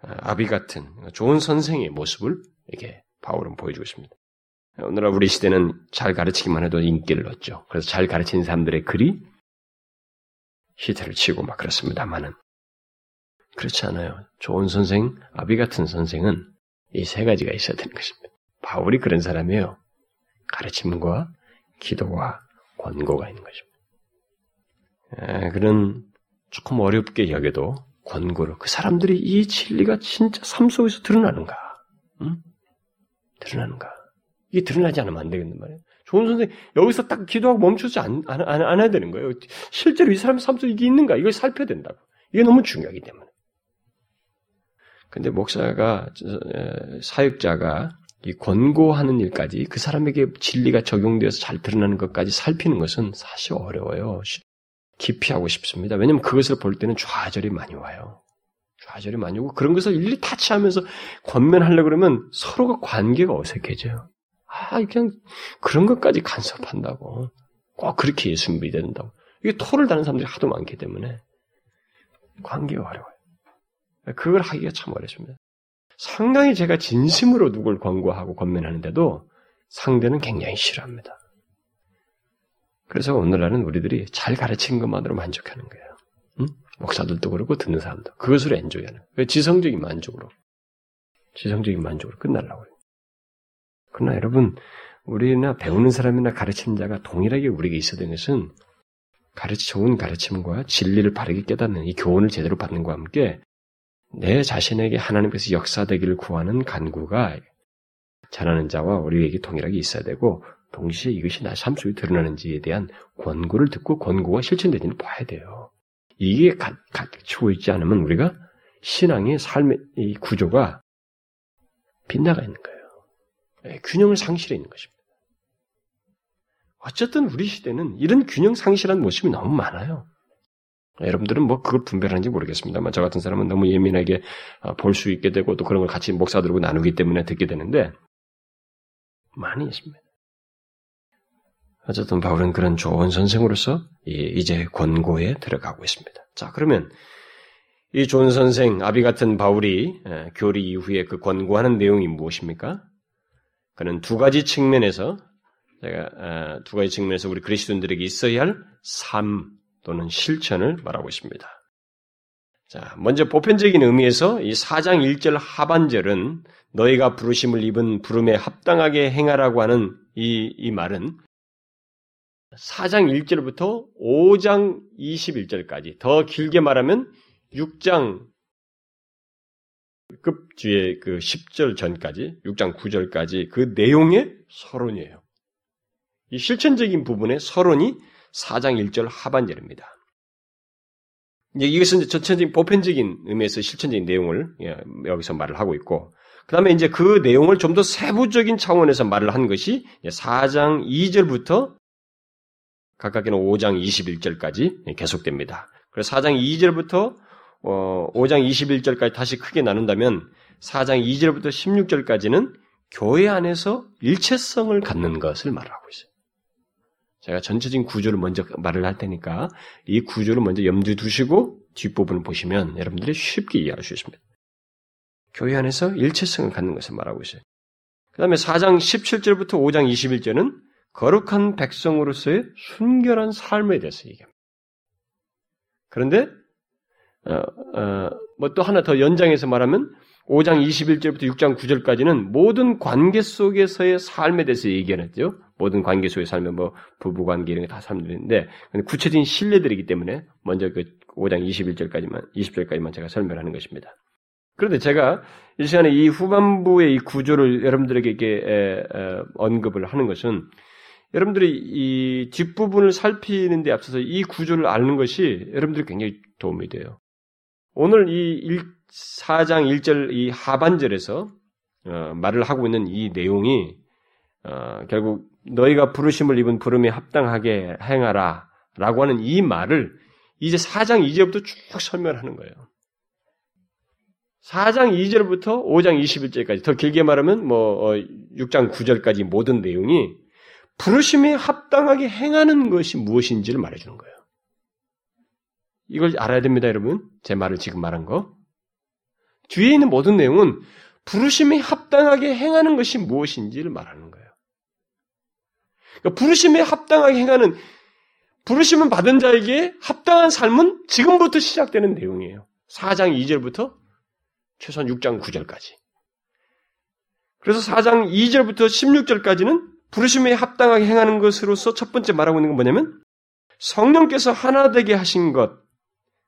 아, 아비 같은 좋은 선생의 모습을 이렇게 바울은 보여주고 있습니다. 오늘날 우리 시대는 잘 가르치기만 해도 인기를 얻죠. 그래서 잘 가르치는 사람들의 글이 히트를 치고 막 그렇습니다만은 그렇지 않아요. 좋은 선생, 아비 같은 선생은 이 세 가지가 있어야 되는 것입니다. 바울이 그런 사람이에요. 가르침과 기도와 권고가 있는 것입니다. 에, 그런 조금 어렵게 여겨도 권고로 그 사람들이 이 진리가 진짜 삶 속에서 드러나는가? 응? 드러나는가? 이게 드러나지 않으면 안 되겠는 말이에요. 좋은 선생 여기서 딱 기도하고 멈추지 않, 안, 안, 안 되는 거예요. 실제로 이 사람 삶 속에 이게 있는가? 이걸 살펴야 된다고. 이게 너무 중요하기 때문에. 근데 목사가 사역자가 이 권고하는 일까지 그 사람에게 진리가 적용되어서 잘 드러나는 것까지 살피는 것은 사실 어려워요. 기피하고 싶습니다. 왜냐하면 그것을 볼 때는 좌절이 많이 와요. 좌절이 많이 오고 그런 것을 일일이 타치하면서 권면하려 고 그러면 서로가 관계가 어색해져요. 아, 그냥 그런 것까지 간섭한다고. 꼭 그렇게 예수 믿어야 된다고. 이게 토를 다는 사람들이 하도 많기 때문에 관계가 어려워요. 그걸 하기가 참 어렵습니다. 상당히 제가 진심으로 누굴 권고하고 권면하는데도 상대는 굉장히 싫어합니다. 그래서 오늘날은 우리들이 잘 가르친 것만으로 만족하는 거예요. 응? 목사들도 그렇고 듣는 사람도 그것으로 엔조이하는. 지성적인 만족으로, 지성적인 만족으로 끝날라고 해요. 그러나 여러분, 우리나 배우는 사람이나 가르치는 자가 동일하게 우리에게 있어야 되는 것은 가르치 좋은 가르침과 진리를 바르게 깨닫는 이 교훈을 제대로 받는 것과 함께 내 자신에게 하나님께서 역사되기를 구하는 간구가 잘하는 자와 우리에게 동일하게 있어야 되고 동시에 이것이 나 삶 속에 드러나는지에 대한 권고를 듣고 권고가 실천되지는 봐야 돼요. 이게 갖추고 있지 않으면 우리가 신앙의 삶의 이 구조가 빗나가 있는 거예요. 예, 균형을 상실해 있는 것입니다. 어쨌든 우리 시대는 이런 균형 상실한 모습이 너무 많아요. 여러분들은 뭐 그걸 분별하는지 모르겠습니다만 저 같은 사람은 너무 예민하게 어, 볼수 있게 되고 또 그런 걸 같이 목사들하고 나누기 때문에 듣게 되는데 많이 있습니다. 어쨌든 바울은 그런 좋은 선생으로서 이제 권고에 들어가고 있습니다. 자 그러면 이 좋은 선생 아비 같은 바울이 교리 이후에 그 권고하는 내용이 무엇입니까? 그는 두 가지 측면에서 제가 두 가지 측면에서 우리 그리스도인들에게 있어야 할 삶 또는 실천을 말하고 있습니다. 자, 먼저 보편적인 의미에서 이 4장 1절 하반절은 너희가 부르심을 입은 부름에 합당하게 행하라고 하는 이, 이 말은 4장 1절부터 5장 21절까지 더 길게 말하면 6장 급 뒤에 그 10절 전까지 6장 9절까지 그 내용의 서론이에요. 이 실천적인 부분의 서론이 4장 1절 하반절입니다. 이것은 전체적인 보편적인 의미에서 실천적인 내용을 예, 여기서 말을 하고 있고, 그 다음에 이제 그 내용을 좀 더 세부적인 차원에서 말을 한 것이 4장 2절부터 각각에는 5장 21절까지 계속됩니다. 그래서 4장 2절부터 5장 어, 21절까지 다시 크게 나눈다면 4장 2절부터 16절까지는 교회 안에서 일체성을 갖는 것을 말하고 있어요. 제가 전체적인 구조를 먼저 말을 할 테니까 이 구조를 먼저 염두에 두시고 뒷부분을 보시면 여러분들이 쉽게 이해할 수 있습니다. 교회 안에서 일체성을 갖는 것을 말하고 있어요. 그 다음에 4장 17절부터 5장 21절은 거룩한 백성으로서의 순결한 삶에 대해서 얘기합니다. 그런데 어, 어, 뭐 또 하나 더 연장해서 말하면 5장 21절부터 6장 9절까지는 모든 관계 속에서의 삶에 대해서 얘기하는죠. 모든 관계 속의 삶에 뭐 부부 관계 이런 게 다 사람들인데 구체적인 신뢰들이기 때문에 먼저 그 5장 21절까지만 20절까지만 제가 설명하는 것입니다. 그런데 제가 이 시간에 이 후반부의 이 구조를 여러분들에게 이렇게 언급을 하는 것은 여러분들이 이 뒷부분을 살피는 데 앞서서 이 구조를 아는 것이 여러분들이 굉장히 도움이 돼요. 오늘 이 1, 4장 1절 이 하반절에서 어, 말을 하고 있는 이 내용이 어, 결국 너희가 부르심을 입은 부름에 합당하게 행하라 라고 하는 이 말을 이제 4장 2절부터 쭉 설명하는 거예요. 4장 2절부터 16절까지. 4장 2절부터 16절까지 다시 크게 나눈다면 4장 2절부터 4장 2절부터 5장 21절까지 더 길게 말하면 뭐 6장 어, 9절까지 모든 내용이 부르심에 합당하게 행하는 것이 무엇인지를 말해주는 거예요. 이걸 알아야 됩니다, 여러분. 제 말을 지금 말한 거. 뒤에 있는 모든 내용은 부르심에 합당하게 행하는 것이 무엇인지를 말하는 거예요. 그러니까 부르심에 합당하게 행하는 부르심을 받은 자에게 합당한 삶은 지금부터 시작되는 내용이에요. 4장 2절부터 최소한 6장 9절까지. 그래서 4장 2절부터 16절까지는 부르심에 합당하게 행하는 것으로서 첫 번째 말하고 있는 건 뭐냐면 성령께서 하나 되게 하신 것,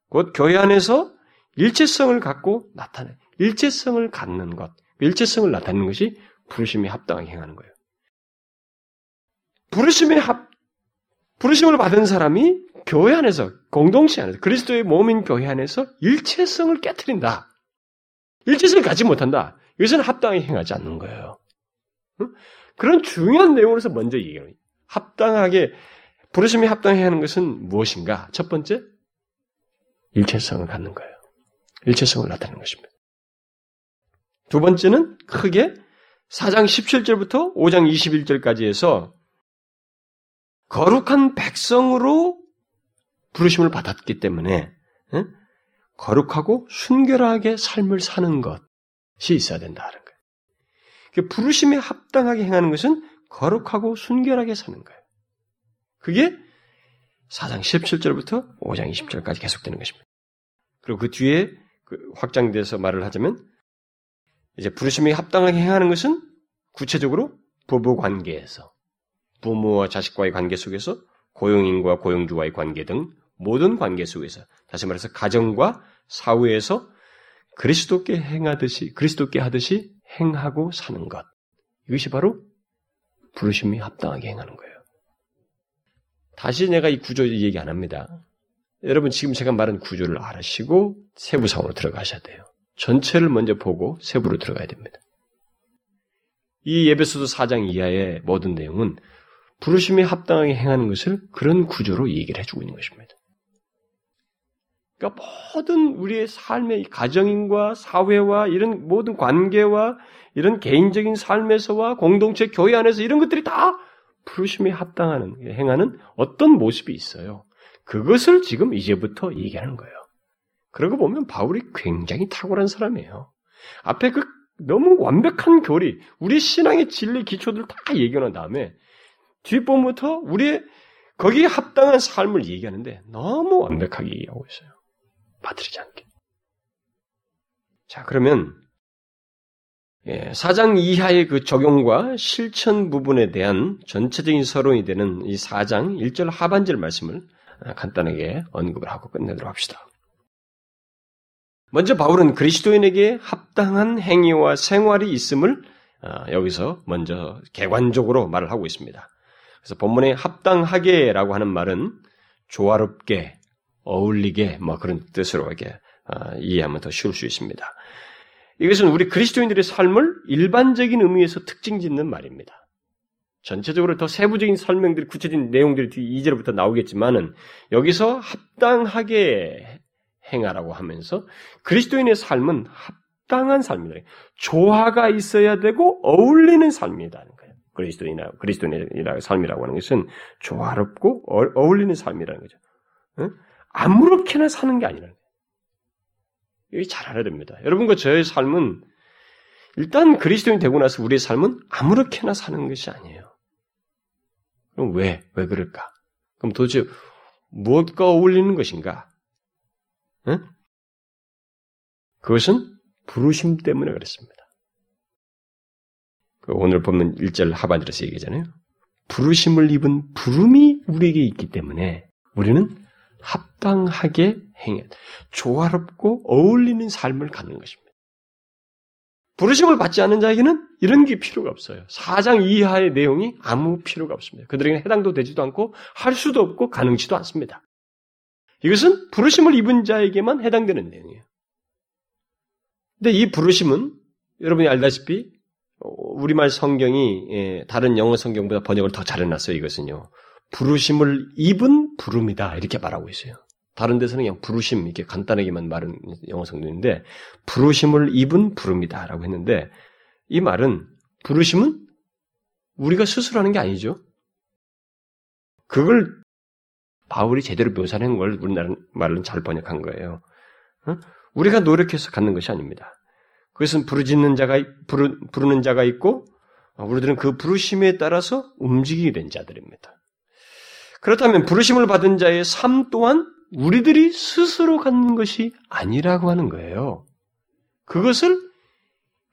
곧 교회 안에서 일체성을 갖고 나타내, 일체성을 갖는 것, 일체성을 나타내는 것이 부르심에 합당하게 행하는 거예요. 부르심에 합, 부르심을 받은 사람이 교회 안에서, 공동체 안에서, 그리스도의 몸인 교회 안에서 일체성을 깨뜨린다. 일체성을 갖지 못한다. 이것은 합당하게 행하지 않는 거예요. 그런 중요한 내용으로서 먼저 얘기해요. 합당하게, 부르심에 합당해 하는 것은 무엇인가? 첫 번째, 일체성을 갖는 거예요. 일체성을 나타내는 것입니다. 두 번째는 크게 4장 17절부터 5장 21절까지 해서 거룩한 백성으로 부르심을 받았기 때문에 거룩하고 순결하게 삶을 사는 것이 있어야 된다는 거예요. 그 부르심에 합당하게 행하는 것은 거룩하고 순결하게 사는 거예요. 그게 4장 17절부터 5장 20절까지 계속되는 것입니다. 그리고 그 뒤에 그 확장돼서 말을 하자면 이제 부르심에 합당하게 행하는 것은 구체적으로 부부 관계에서 부모와 자식과의 관계 속에서 고용인과 고용주와의 관계 등 모든 관계 속에서 다시 말해서 가정과 사회에서 그리스도께 행하듯이 그리스도께 하듯이 행하고 사는 것 이것이 바로 부르심이 합당하게 행하는 거예요. 다시 내가 이 구조 얘기 안 합니다. 여러분 지금 제가 말한 구조를 알으시고 세부 상으로 들어가셔야 돼요. 전체를 먼저 보고 세부로 들어가야 됩니다. 이 예배소도 4장 이하의 모든 내용은 부르심에 합당하게 행하는 것을 그런 구조로 얘기를 해주고 있는 것입니다. 그러니까 모든 우리의 삶의 가정인과 사회와 이런 모든 관계와 이런 개인적인 삶에서와 공동체 교회 안에서 이런 것들이 다 부르심에 합당하는 행하는 어떤 모습이 있어요. 그것을 지금 이제부터 얘기하는 거예요. 그러고 보면 바울이 굉장히 탁월한 사람이에요. 앞에 그 너무 완벽한 교리, 우리 신앙의 진리 기초들 다 얘기한 다음에 뒷부분부터 우리의 거기에 합당한 삶을 얘기하는데 너무 완벽하게 얘기하고 있어요. 빠뜨리지 않게. 자, 그러면 예, 사장 이하의 그 적용과 실천 부분에 대한 전체적인 서론이 되는 이 4장 1절 하반절 말씀을 간단하게 언급을 하고 끝내도록 합시다. 먼저 바울은 그리스도인에게 합당한 행위와 생활이 있음을 어, 여기서 먼저 개관적으로 말을 하고 있습니다. 그래서 본문에 합당하게라고 하는 말은 조화롭게, 어울리게, 뭐 그런 뜻으로 이렇게 어, 이해하면 더 쉬울 수 있습니다. 이것은 우리 그리스도인들의 삶을 일반적인 의미에서 특징 짓는 말입니다. 전체적으로 더 세부적인 설명들이 구체적인 내용들이 뒤 2절부터 나오겠지만은 여기서 합당하게 행하라고 하면서 그리스도인의 삶은 합당한 삶이다. 조화가 있어야 되고 어울리는 거예요. 그리스도인이나 그리스도인의 삶이라고 하는 것은 조화롭고 어, 어울리는 삶이라는 거죠. 아무렇게나 사는 게 아니라는 거예요. 이게 잘 알아야 됩니다. 여러분과 저의 삶은 일단 그리스도인 되고 나서 우리의 삶은 아무렇게나 사는 것이 아니에요. 그럼 왜? 왜 그럴까? 그럼 도대체 무엇과 어울리는 것인가? 응? 그것은 부르심 때문에 그렇습니다. 그 오늘 보면 1절 하반절에서 얘기잖아요. 부르심을 입은 부름이 우리에게 있기 때문에 우리는 합당하게 행해 조화롭고 어울리는 삶을 갖는 것입니다. 부르심을 받지 않는 자에게는 이런 게 필요가 없어요. 4장 이하의 내용이 아무 필요가 없습니다. 그들에게는 해당도 되지도 않고 할 수도 없고 가능치도 않습니다. 이것은 부르심을 입은 자에게만 해당되는 내용이에요. 근데 이 부르심은 여러분이 알다시피 우리말 성경이 예, 다른 영어 성경보다 번역을 더 잘해놨어요. 이것은요. 부르심을 입은 부름이다 이렇게 말하고 있어요. 다른 데서는 그냥 부르심 이렇게 간단하게만 말은 영어 성경인데 부르심을 입은 부릅니다라고 했는데 이 말은 부르심은 우리가 스스로 하는 게 아니죠. 그걸 바울이 제대로 묘사한 걸 우리나라 말은 잘 번역한 거예요. 어? 우리가 노력해서 갖는 것이 아닙니다. 그것은 부르짖는 자가 부르, 부르는 자가 있고 우리들은 그 부르심에 따라서 움직이게 된 자들입니다. 그렇다면 부르심을 받은 자의 삶 또한 우리들이 스스로 갖는 것이 아니라고 하는 거예요. 그것을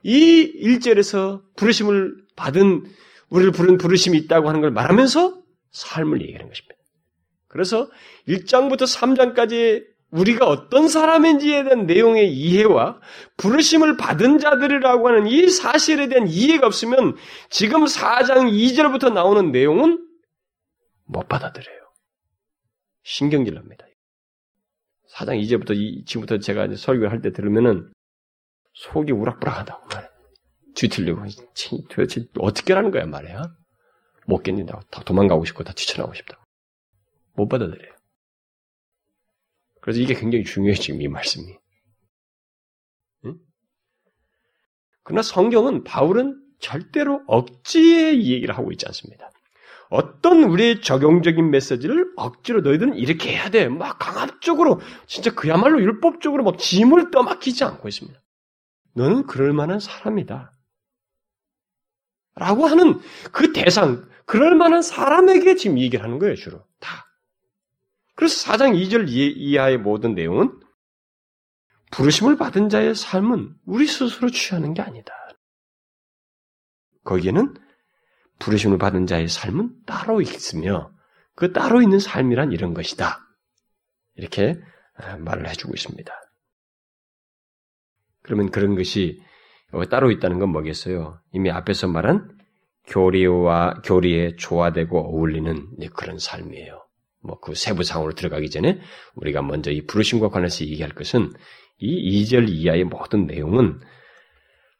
이 일절에서 부르심을 받은 우리를 부른 부르심이 있다고 하는 걸 말하면서 삶을 얘기하는 것입니다. 그래서 1장부터 3장까지 우리가 어떤 사람인지에 대한 내용의 이해와 부르심을 받은 자들이라고 하는 이 사실에 대한 이해가 없으면 지금 4장 2절부터 나오는 내용은 못 받아들여요. 신경질 납니다. 4장 2절부터 지금부터 제가 설교를 할 때 들으면은 속이 우락부락하다고 말해. 뒤틀리고 도대체 어떻게 하는 거야 말이야. 못 견딘다고 다 도망가고 싶고 다 뛰쳐나오고 싶다고. 못 받아들여요. 그래서 이게 굉장히 중요해 지금 이 말씀이. 응? 그러나 성경은 바울은 절대로 억지의 얘기를 하고 있지 않습니다. 어떤 우리의 적용적인 메시지를 억지로 너희들은 이렇게 해야 돼. 막 강압적으로, 진짜 그야말로 율법적으로 막 짐을 떠맡기지 않고 있습니다. 너는 그럴 만한 사람이다. 라고 하는 그 대상, 그럴 만한 사람에게 지금 얘기를 하는 거예요, 주로. 다. 그래서 4장 2절 이하의 모든 내용은 부르심을 받은 자의 삶은 우리 스스로 취하는 게 아니다. 거기에는 부르심을 받은 자의 삶은 따로 있으며 그 따로 있는 삶이란 이런 것이다. 이렇게 아, 말을 해주고 있습니다. 그러면 그런 것이 따로 있다는 건 뭐겠어요? 이미 앞에서 말한 교리와 교리에 조화되고 어울리는 그런 삶이에요. 뭐 그 세부 상으로 들어가기 전에 우리가 먼저 이 부르심과 관해서 얘기할 것은 이 2절 이하의 모든 내용은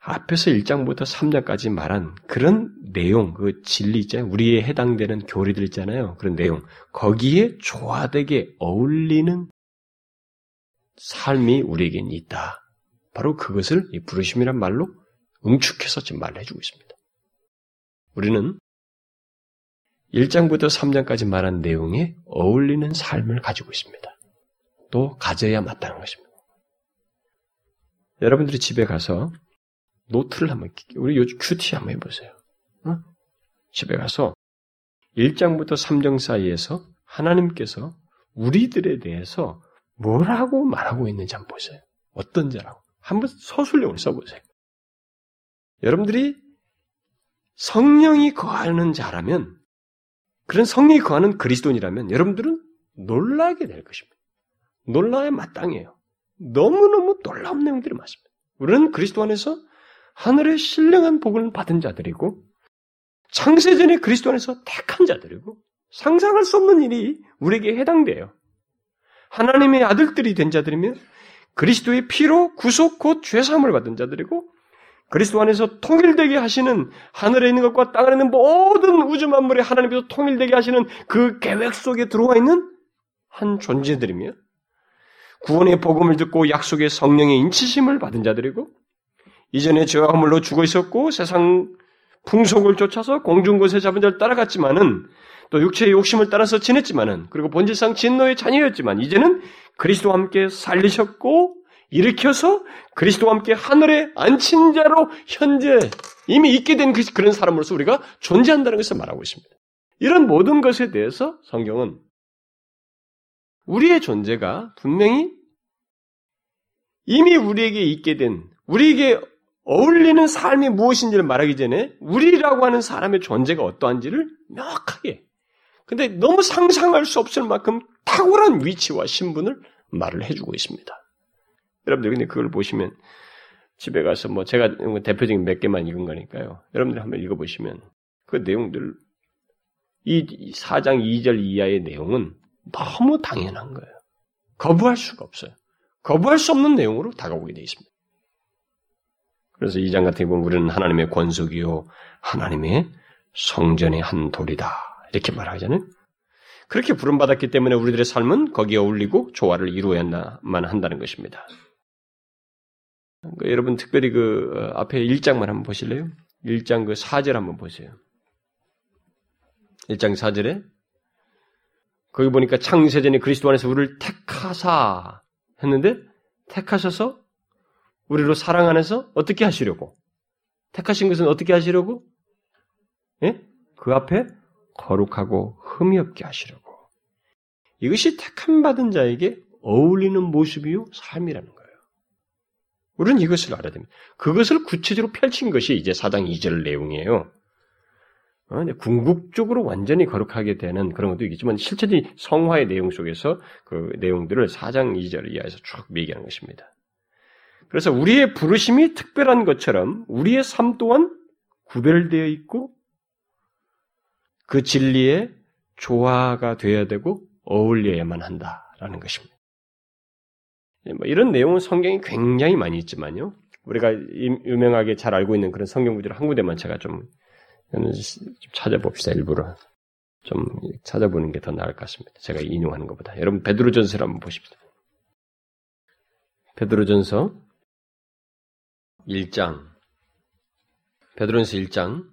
앞에서 1장부터 3장까지 말한 그런 내용, 그 진리 있잖아요. 우리에 해당되는 교리들 있잖아요. 그런 내용. 거기에 조화되게 어울리는 삶이 우리에겐 있다. 바로 그것을 이 부르심이란 말로 응축해서 지금 말해주고 있습니다. 우리는 1장부터 3장까지 말한 내용에 어울리는 삶을 가지고 있습니다. 또 가져야 마땅한 것입니다. 여러분들이 집에 가서 노트를 한번 우리 요즘 큐티 한번 해보세요. 어? 집에 가서 1장부터 3장 사이에서 하나님께서 우리들에 대해서 뭐라고 말하고 있는지 한번 보세요. 어떤 자라고. 한번 서술력을 써보세요. 여러분들이 성령이 거하는 자라면, 그런 성령이 거하는 그리스도인이라면 여러분들은 놀라게 될 것입니다. 놀라야 마땅해요. 너무너무 놀라운 내용들이 많습니다. 우리는 그리스도 안에서 하늘의 신령한 복을 받은 자들이고 창세전에 그리스도 안에서 택한 자들이고 상상할 수 없는 일이 우리에게 해당돼요. 하나님의 아들들이 된 자들이면 그리스도의 피로 구속 곧 죄사함을 받은 자들이고 그리스도 안에서 통일되게 하시는 하늘에 있는 것과 땅 안에 있는 모든 우주 만물이 하나님께서 통일되게 하시는 그 계획 속에 들어와 있는 한 존재들이며 구원의 복음을 듣고 약속의 성령의 인치심을 받은 자들이고 이전에 죄와 허물로 죽어 있었고 세상 풍속을 쫓아서 공중곳에 잡은 자를 따라갔지만은 또 육체의 욕심을 따라서 지냈지만은 그리고 본질상 진노의 자녀였지만 이제는 그리스도와 함께 살리셨고 일으켜서 그리스도와 함께 하늘에 앉힌 자로 현재 이미 있게 된 그, 그런 사람으로서 우리가 존재한다는 것을 말하고 있습니다. 이런 모든 것에 대해서 성경은 우리의 존재가 분명히 이미 우리에게 있게 된 우리에게 어울리는 삶이 무엇인지를 말하기 전에 우리라고 하는 사람의 존재가 어떠한지를 명확하게 근데 너무 상상할 수 없을 만큼 탁월한 위치와 신분을 말을 해주고 있습니다. 여러분들 근데 그걸 보시면 집에 가서 뭐 제가 대표적인 몇 개만 읽은 거니까요. 여러분들 한번 읽어보시면 그 내용들 이 4장 2절 이하의 내용은 너무 당연한 거예요. 거부할 수가 없어요. 거부할 수 없는 내용으로 다가오게 되어 있습니다. 그래서 이장 같은 경우는 우리는 하나님의 권속이요 하나님의 성전의 한 돌이다 이렇게 말하잖아요. 그렇게 부름받았기 때문에 우리들의 삶은 거기에 어울리고 조화를 이루어야만 한다는 것입니다. 그 여러분 특별히 그 어, 앞에 1장만 한번 보실래요? 1장 그 4절 한번 보세요. 1장 4절에 거기 보니까 창세전에 그리스도 안에서 우리를 택하사 했는데 택하셔서 우리로 사랑 안에서 어떻게 하시려고? 택하신 것은 어떻게 하시려고? 예? 그 앞에 거룩하고 흠이 없게 하시려고. 이것이 택함 받은 자에게 어울리는 모습이요 삶이라는 거예요. 우리는 이것을 알아야 됩니다. 그것을 구체적으로 펼친 것이 이제 사장 2절 내용이에요. 어, 궁극적으로 완전히 거룩하게 되는 그런 것도 있겠지만 실제로 성화의 내용 속에서 그 내용들을 4장 2절 이하에서 쭉 얘기하는 것입니다. 그래서 우리의 부르심이 특별한 것처럼 우리의 삶 또한 구별되어 있고 그 진리에 조화가 되어야 되고 어울려야만 한다라는 것입니다. 예, 뭐 이런 내용은 성경이 굉장히 많이 있지만요. 우리가 유명하게 잘 알고 있는 그런 성경 구절을 한 군데만 제가 좀 찾아봅시다. 일부러 좀 찾아보는 게 더 나을 것 같습니다. 제가 인용하는 것보다. 여러분 베드로전서를 한번 보십시다. 베드로전서 1장 베드로전서 1장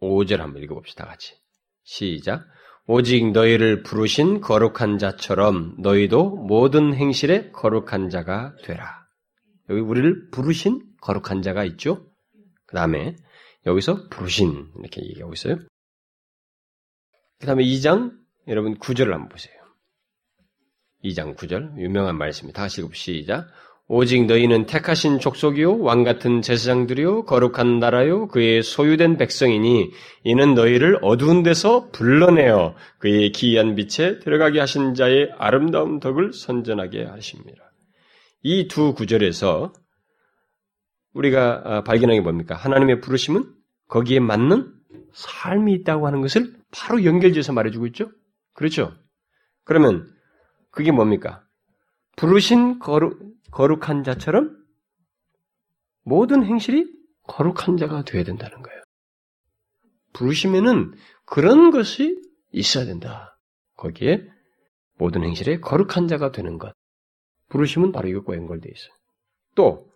15절 어, 한번 읽어봅시다. 같이 시작. 오직 너희를 부르신 거룩한 자처럼 너희도 모든 행실에 거룩한 자가 되라. 여기 우리를 부르신 거룩한 자가 있죠? 그 다음에 여기서 부르신 이렇게 얘기하고 있어요. 그 다음에 2장 여러분 9절을 한번 보세요. 2장 9절 유명한 말씀입니다. 다시 읽읍시다. 오직 너희는 택하신 족속이요 왕 같은 제사장들이요 거룩한 나라요 그의 소유된 백성이니 이는 너희를 어두운 데서 불러내어 그의 기이한 빛에 들어가게 하신 자의 아름다운 덕을 선전하게 하십니다. 이 두 구절에서 우리가 아, 발견한 게 뭡니까? 하나님의 부르심은 거기에 맞는 삶이 있다고 하는 것을 바로 연결지어서 말해주고 있죠. 그렇죠? 그러면 그게 뭡니까? 부르신 거룩, 거룩한 자처럼 모든 행실이 거룩한 자가 되어야 된다는 거예요. 부르시면은 그런 것이 있어야 된다. 거기에 모든 행실에 거룩한 자가 되는 것. 부르심은 바로 이것과 연결되어 있어요. 또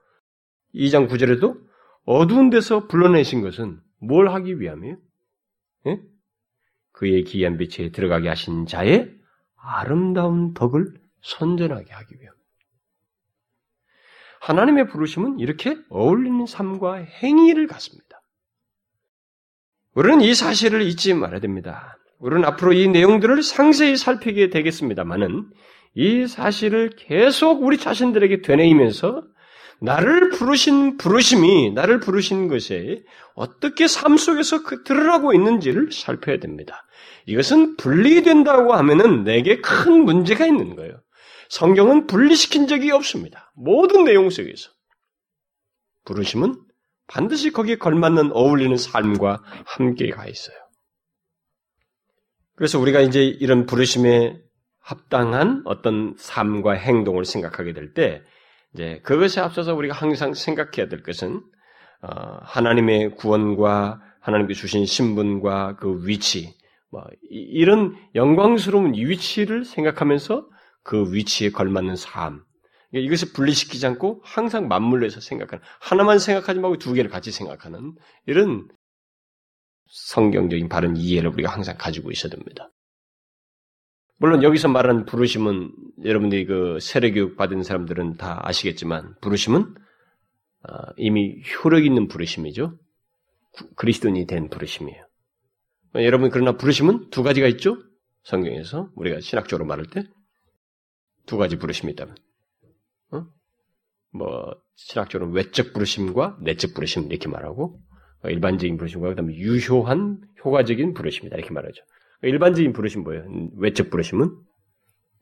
2장 9절에도 어두운 데서 불러내신 것은 뭘 하기 위함이에요? 예? 그의 기이한 빛에 들어가게 하신 자의 아름다운 덕을 선전하게 하기 위함. 하나님의 부르심은 이렇게 어울리는 삶과 행위를 갖습니다. 우리는 이 사실을 잊지 말아야 됩니다. 우리는 앞으로 이 내용들을 상세히 살피게 되겠습니다만은 이 사실을 계속 우리 자신들에게 되뇌이면서 나를 부르신 부르심이 나를 부르신 것에 어떻게 삶 속에서 그 드러나고 있는지를 살펴야 됩니다. 이것은 분리된다고 하면은 내게 큰 문제가 있는 거예요. 성경은 분리시킨 적이 없습니다. 모든 내용 속에서. 부르심은 반드시 거기에 걸맞는 어울리는 삶과 함께 가 있어요. 그래서 우리가 이제 이런 부르심에 합당한 어떤 삶과 행동을 생각하게 될 때, 이제 그것에 앞서서 우리가 항상 생각해야 될 것은 어, 하나님의 구원과 하나님께 주신 신분과 그 위치, 뭐 이런 영광스러운 위치를 생각하면서 그 위치에 걸맞는 삶. 그러니까 이것을 분리시키지 않고 항상 맞물려서 생각하는, 하나만 생각하지 말고 두 개를 같이 생각하는 이런 성경적인 바른 이해를 우리가 항상 가지고 있어야 됩니다. 물론 여기서 말하는 부르심은 여러분들이 그 세례 교육 받은 사람들은 다 아시겠지만 부르심은 어, 이미 효력 있는 부르심이죠. 그리스도인이 된 부르심이에요. 여러분 그러나 부르심은 두 가지가 있죠. 성경에서 우리가 신학적으로 말할 때 두 가지 부르심이 있다면, 어? 뭐 신학적으로 외적 부르심과 내적 부르심 이렇게 말하고 어, 일반적인 부르심과 그다음에 유효한 효과적인 부르심이다 이렇게 말하죠. 일반적인 부르심 뭐예요? 외적 부르심은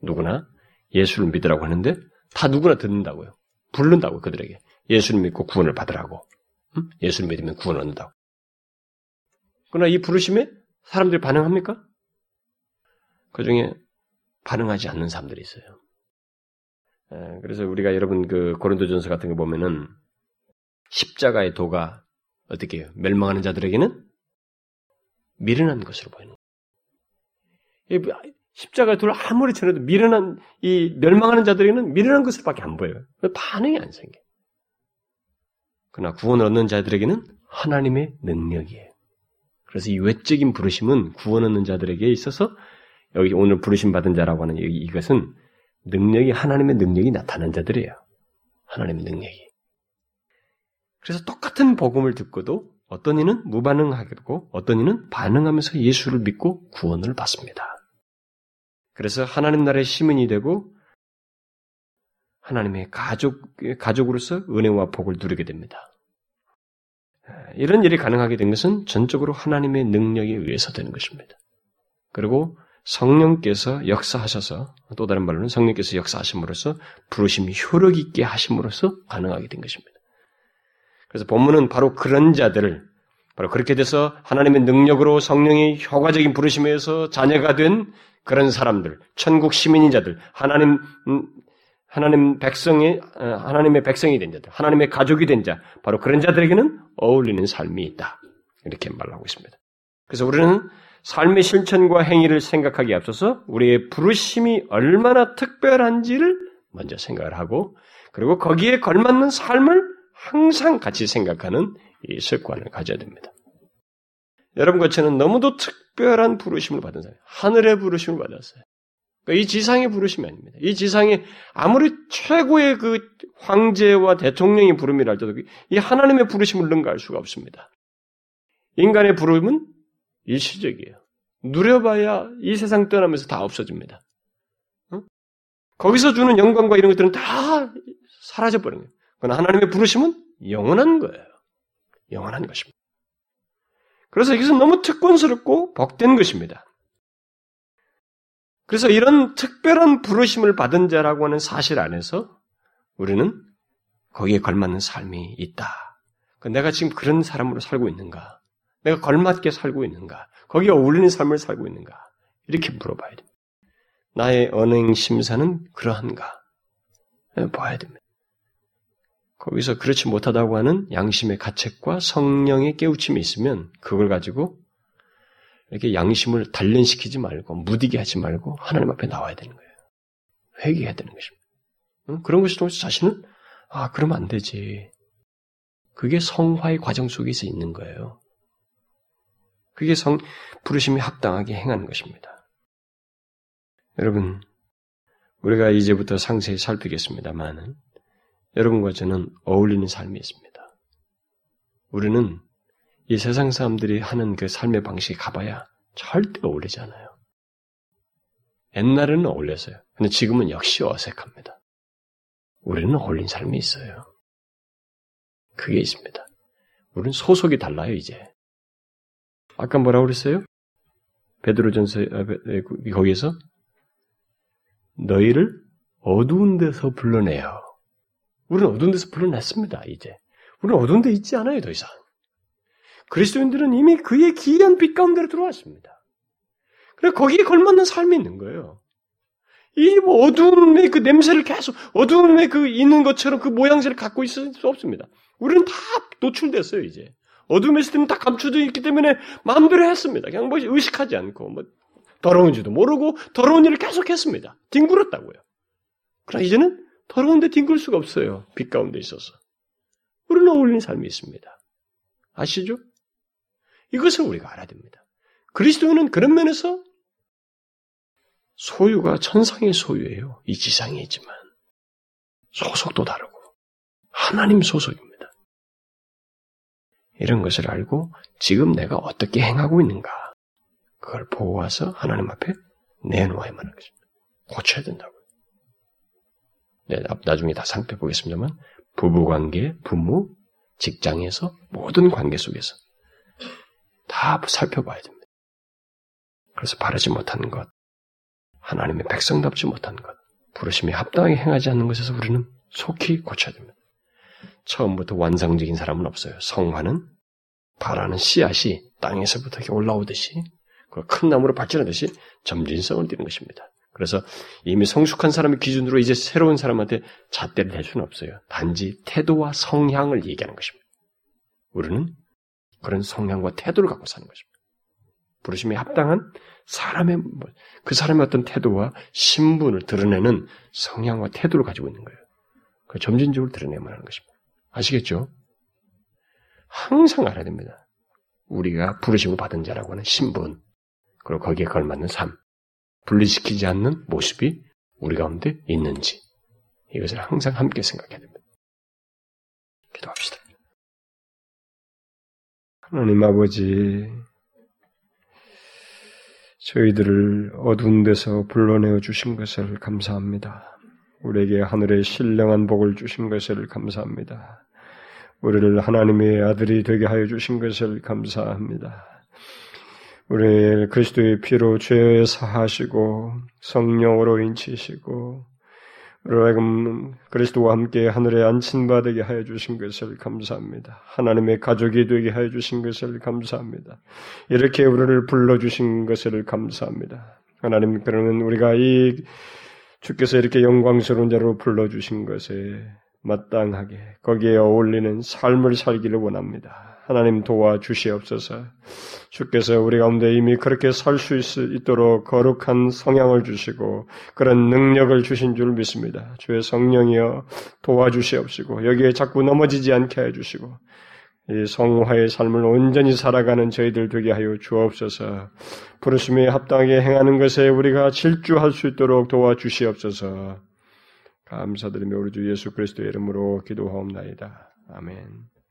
누구나 예수를 믿으라고 하는데 다 누구나 듣는다고요. 부른다고 그들에게 예수를 믿고 구원을 받으라고. 응? 예수를 믿으면 구원을 얻는다고. 그러나 이 부르심에 사람들이 반응합니까? 그 중에 반응하지 않는 사람들이 있어요. 그래서 우리가 여러분 그 고린도전서 같은 거 보면은 십자가의 도가 어떻게 해요? 멸망하는 자들에게는 미련한 것으로 보이는 십자가 둘 아무리 쳐도 미련한 이 멸망하는 자들에게는 미련한 것을밖에 안 보여요. 반응이 안 생겨. 그러나 구원을 얻는 자들에게는 하나님의 능력이에요. 그래서 이 외적인 부르심은 구원 얻는 자들에게 있어서 여기 오늘 부르심 받은 자라고 하는 이것은 능력이 하나님의 능력이 나타난 자들이에요. 하나님의 능력이. 그래서 똑같은 복음을 듣고도 어떤 이는 무반응하겠고 어떤 이는 반응하면서 예수를 믿고 구원을 받습니다. 그래서 하나님 나라의 시민이 되고 하나님의 가족 가족으로서 은혜와 복을 누리게 됩니다. 이런 일이 가능하게 된 것은 전적으로 하나님의 능력에 의해서 되는 것입니다. 그리고 성령께서 역사하셔서 또 다른 말로는 성령께서 역사하심으로써 부르심이 효력 있게 하심으로써 가능하게 된 것입니다. 그래서 본문은 바로 그런 자들을 바로 그렇게 돼서 하나님의 능력으로 성령의 효과적인 부르심에 의해서 자녀가 된 그런 사람들, 천국 시민인 자들, 하나님 음, 하나님 백성의 어, 하나님의 백성이 된 자들, 하나님의 가족이 된 자, 바로 그런 자들에게는 어울리는 삶이 있다. 이렇게 말하고 있습니다. 그래서 우리는 삶의 실천과 행위를 생각하기에 앞서서 우리의 부르심이 얼마나 특별한지를 먼저 생각을 하고 그리고 거기에 걸맞는 삶을 항상 같이 생각하는 이 습관을 가져야 됩니다. 여러분과 저는 너무도 특별한 부르심을 받은 사람, 하늘의 부르심을 받았어요. 그러니까 이 지상의 부르심이 아닙니다. 이 지상에 아무리 최고의 그 황제와 대통령의 부름이라 할지라도 이 하나님의 부르심을 능가할 수가 없습니다. 인간의 부름은 일시적이에요. 누려봐야 이 세상 떠나면서 다 없어집니다. 어? 거기서 주는 영광과 이런 것들은 다 사라져버린 거예요. 그러나 하나님의 부르심은 영원한 거예요. 영원한 것입니다. 그래서 이것은 너무 특권스럽고 복된 것입니다. 그래서 이런 특별한 부르심을 받은 자라고 하는 사실 안에서 우리는 거기에 걸맞는 삶이 있다. 그러니까 내가 지금 그런 사람으로 살고 있는가? 내가 걸맞게 살고 있는가? 거기에 어울리는 삶을 살고 있는가? 이렇게 물어봐야 됩니다. 나의 언행 심사는 그러한가? 네, 봐야 됩니다. 거기서 그렇지 못하다고 하는 양심의 가책과 성령의 깨우침이 있으면 그걸 가지고 이렇게 양심을 단련시키지 말고 무디게 하지 말고 하나님 앞에 나와야 되는 거예요. 회개해야 되는 것입니다. 응? 그런 것을 통해서 자신은 아 그러면 안 되지. 그게 성화의 과정 속에서 있는 거예요. 그게 성, 부르심이 합당하게 행하는 것입니다. 여러분, 우리가 이제부터 상세히 살피겠습니다만은, 여러분과 저는 어울리는 삶이 있습니다. 우리는 이 세상 사람들이 하는 그 삶의 방식이 가봐야 절대 어울리지 않아요. 옛날에는 어울렸어요. 근데 지금은 역시 어색합니다. 우리는 어울린 삶이 있어요. 그게 있습니다. 우리는 소속이 달라요, 이제. 아까 뭐라고 그랬어요? 베드로전서 아, 거기에서 너희를 어두운 데서 불러내요. 우리는 어두운 데서 불러냈습니다. 이제 우리는 어두운 데 있지 않아요, 더 이상. 그리스도인들은 이미 그의 기이한 빛 가운데로 들어왔습니다. 그래 거기에 걸맞는 삶이 있는 거예요. 이 뭐 어두움의 그 냄새를 계속 어두움의 그 있는 것처럼 그 모양새를 갖고 있을 수 없습니다. 우리는 다 노출됐어요 이제. 어둠에서 때문에 다 감춰져 있기 때문에 마음대로 했습니다. 그냥 뭐 의식하지 않고 뭐 더러운지도 모르고 더러운 일을 계속했습니다. 뒹굴었다고요. 그러나 이제는 더러운데 뒹굴 수가 없어요. 빛 가운데 있어서. 우리는 어울리는 삶이 있습니다. 아시죠? 이것을 우리가 알아야 됩니다. 그리스도인은 그런 면에서 소유가 천상의 소유예요. 이 지상에 있지만 소속도 다르고 하나님 소속입니다. 이런 것을 알고 지금 내가 어떻게 행하고 있는가 그걸 보고 와서 하나님 앞에 내놓아야만 하는 것입니다. 고쳐야 된다고요. 네, 나중에 다 살펴보겠습니다만 부부 관계, 부모, 직장에서 모든 관계 속에서 다 살펴봐야 됩니다. 그래서 바르지 못한 것, 하나님의 백성답지 못한 것, 부르심이 합당하게 행하지 않는 것에서 우리는 속히 고쳐야 됩니다. 처음부터 완성적인 사람은 없어요. 성화는 바라는 씨앗이 땅에서부터 이렇게 올라오듯이 그큰 나무로 발전하듯이 점진성을 띠는 것입니다. 그래서 이미 성숙한 사람의 기준으로 이제 새로운 사람한테 잣대를 댈 수는 없어요. 단지 태도와 성향을 얘기하는 것입니다. 우리는 그런 성향과 태도를 갖고 사는 것입니다. 부르심에 합당한 사람의 뭐, 그 사람의 어떤 태도와 신분을 드러내는 성향과 태도를 가지고 있는 거예요. 그 점진적으로 드러내만 하는 것입니다. 아시겠죠? 항상 알아야 됩니다. 우리가 부르심을 받은 자라고 하는 신분, 그리고 거기에 걸맞는 삶, 분리시키지 않는 모습이 우리 가운데 있는지, 이것을 항상 함께 생각해야 됩니다. 기도합시다. 하나님 아버지, 저희들을 어두운 데서 불러내어 주신 것을 감사합니다. 우리에게 하늘의 신령한 복을 주신 것을 감사합니다. 우리를 하나님의 아들이 되게 하여 주신 것을 감사합니다. 우리 그리스도의 피로 죄 사하시고 성령으로 인치시고 우리가 그리스도와 함께 하늘에 안친받게 하여 주신 것을 감사합니다. 하나님의 가족이 되게 하여 주신 것을 감사합니다. 이렇게 우리를 불러 주신 것을 감사합니다. 하나님, 그러면 우리가 이 주께서 이렇게 영광스러운 자로 불러주신 것에 마땅하게 거기에 어울리는 삶을 살기를 원합니다. 하나님 도와 주시옵소서. 주께서 우리 가운데 이미 그렇게 살 수 있도록 거룩한 성향을 주시고 그런 능력을 주신 줄 믿습니다. 주의 성령이여 도와주시옵시고 여기에 자꾸 넘어지지 않게 해주시고 이 성화의 삶을 온전히 살아가는 저희들 되게 하여 주옵소서. 부르심에 합당하게 행하는 것에 우리가 질주할 수 있도록 도와주시옵소서. 감사드리며 우리 주 예수 그리스도의 이름으로 기도하옵나이다. 아멘.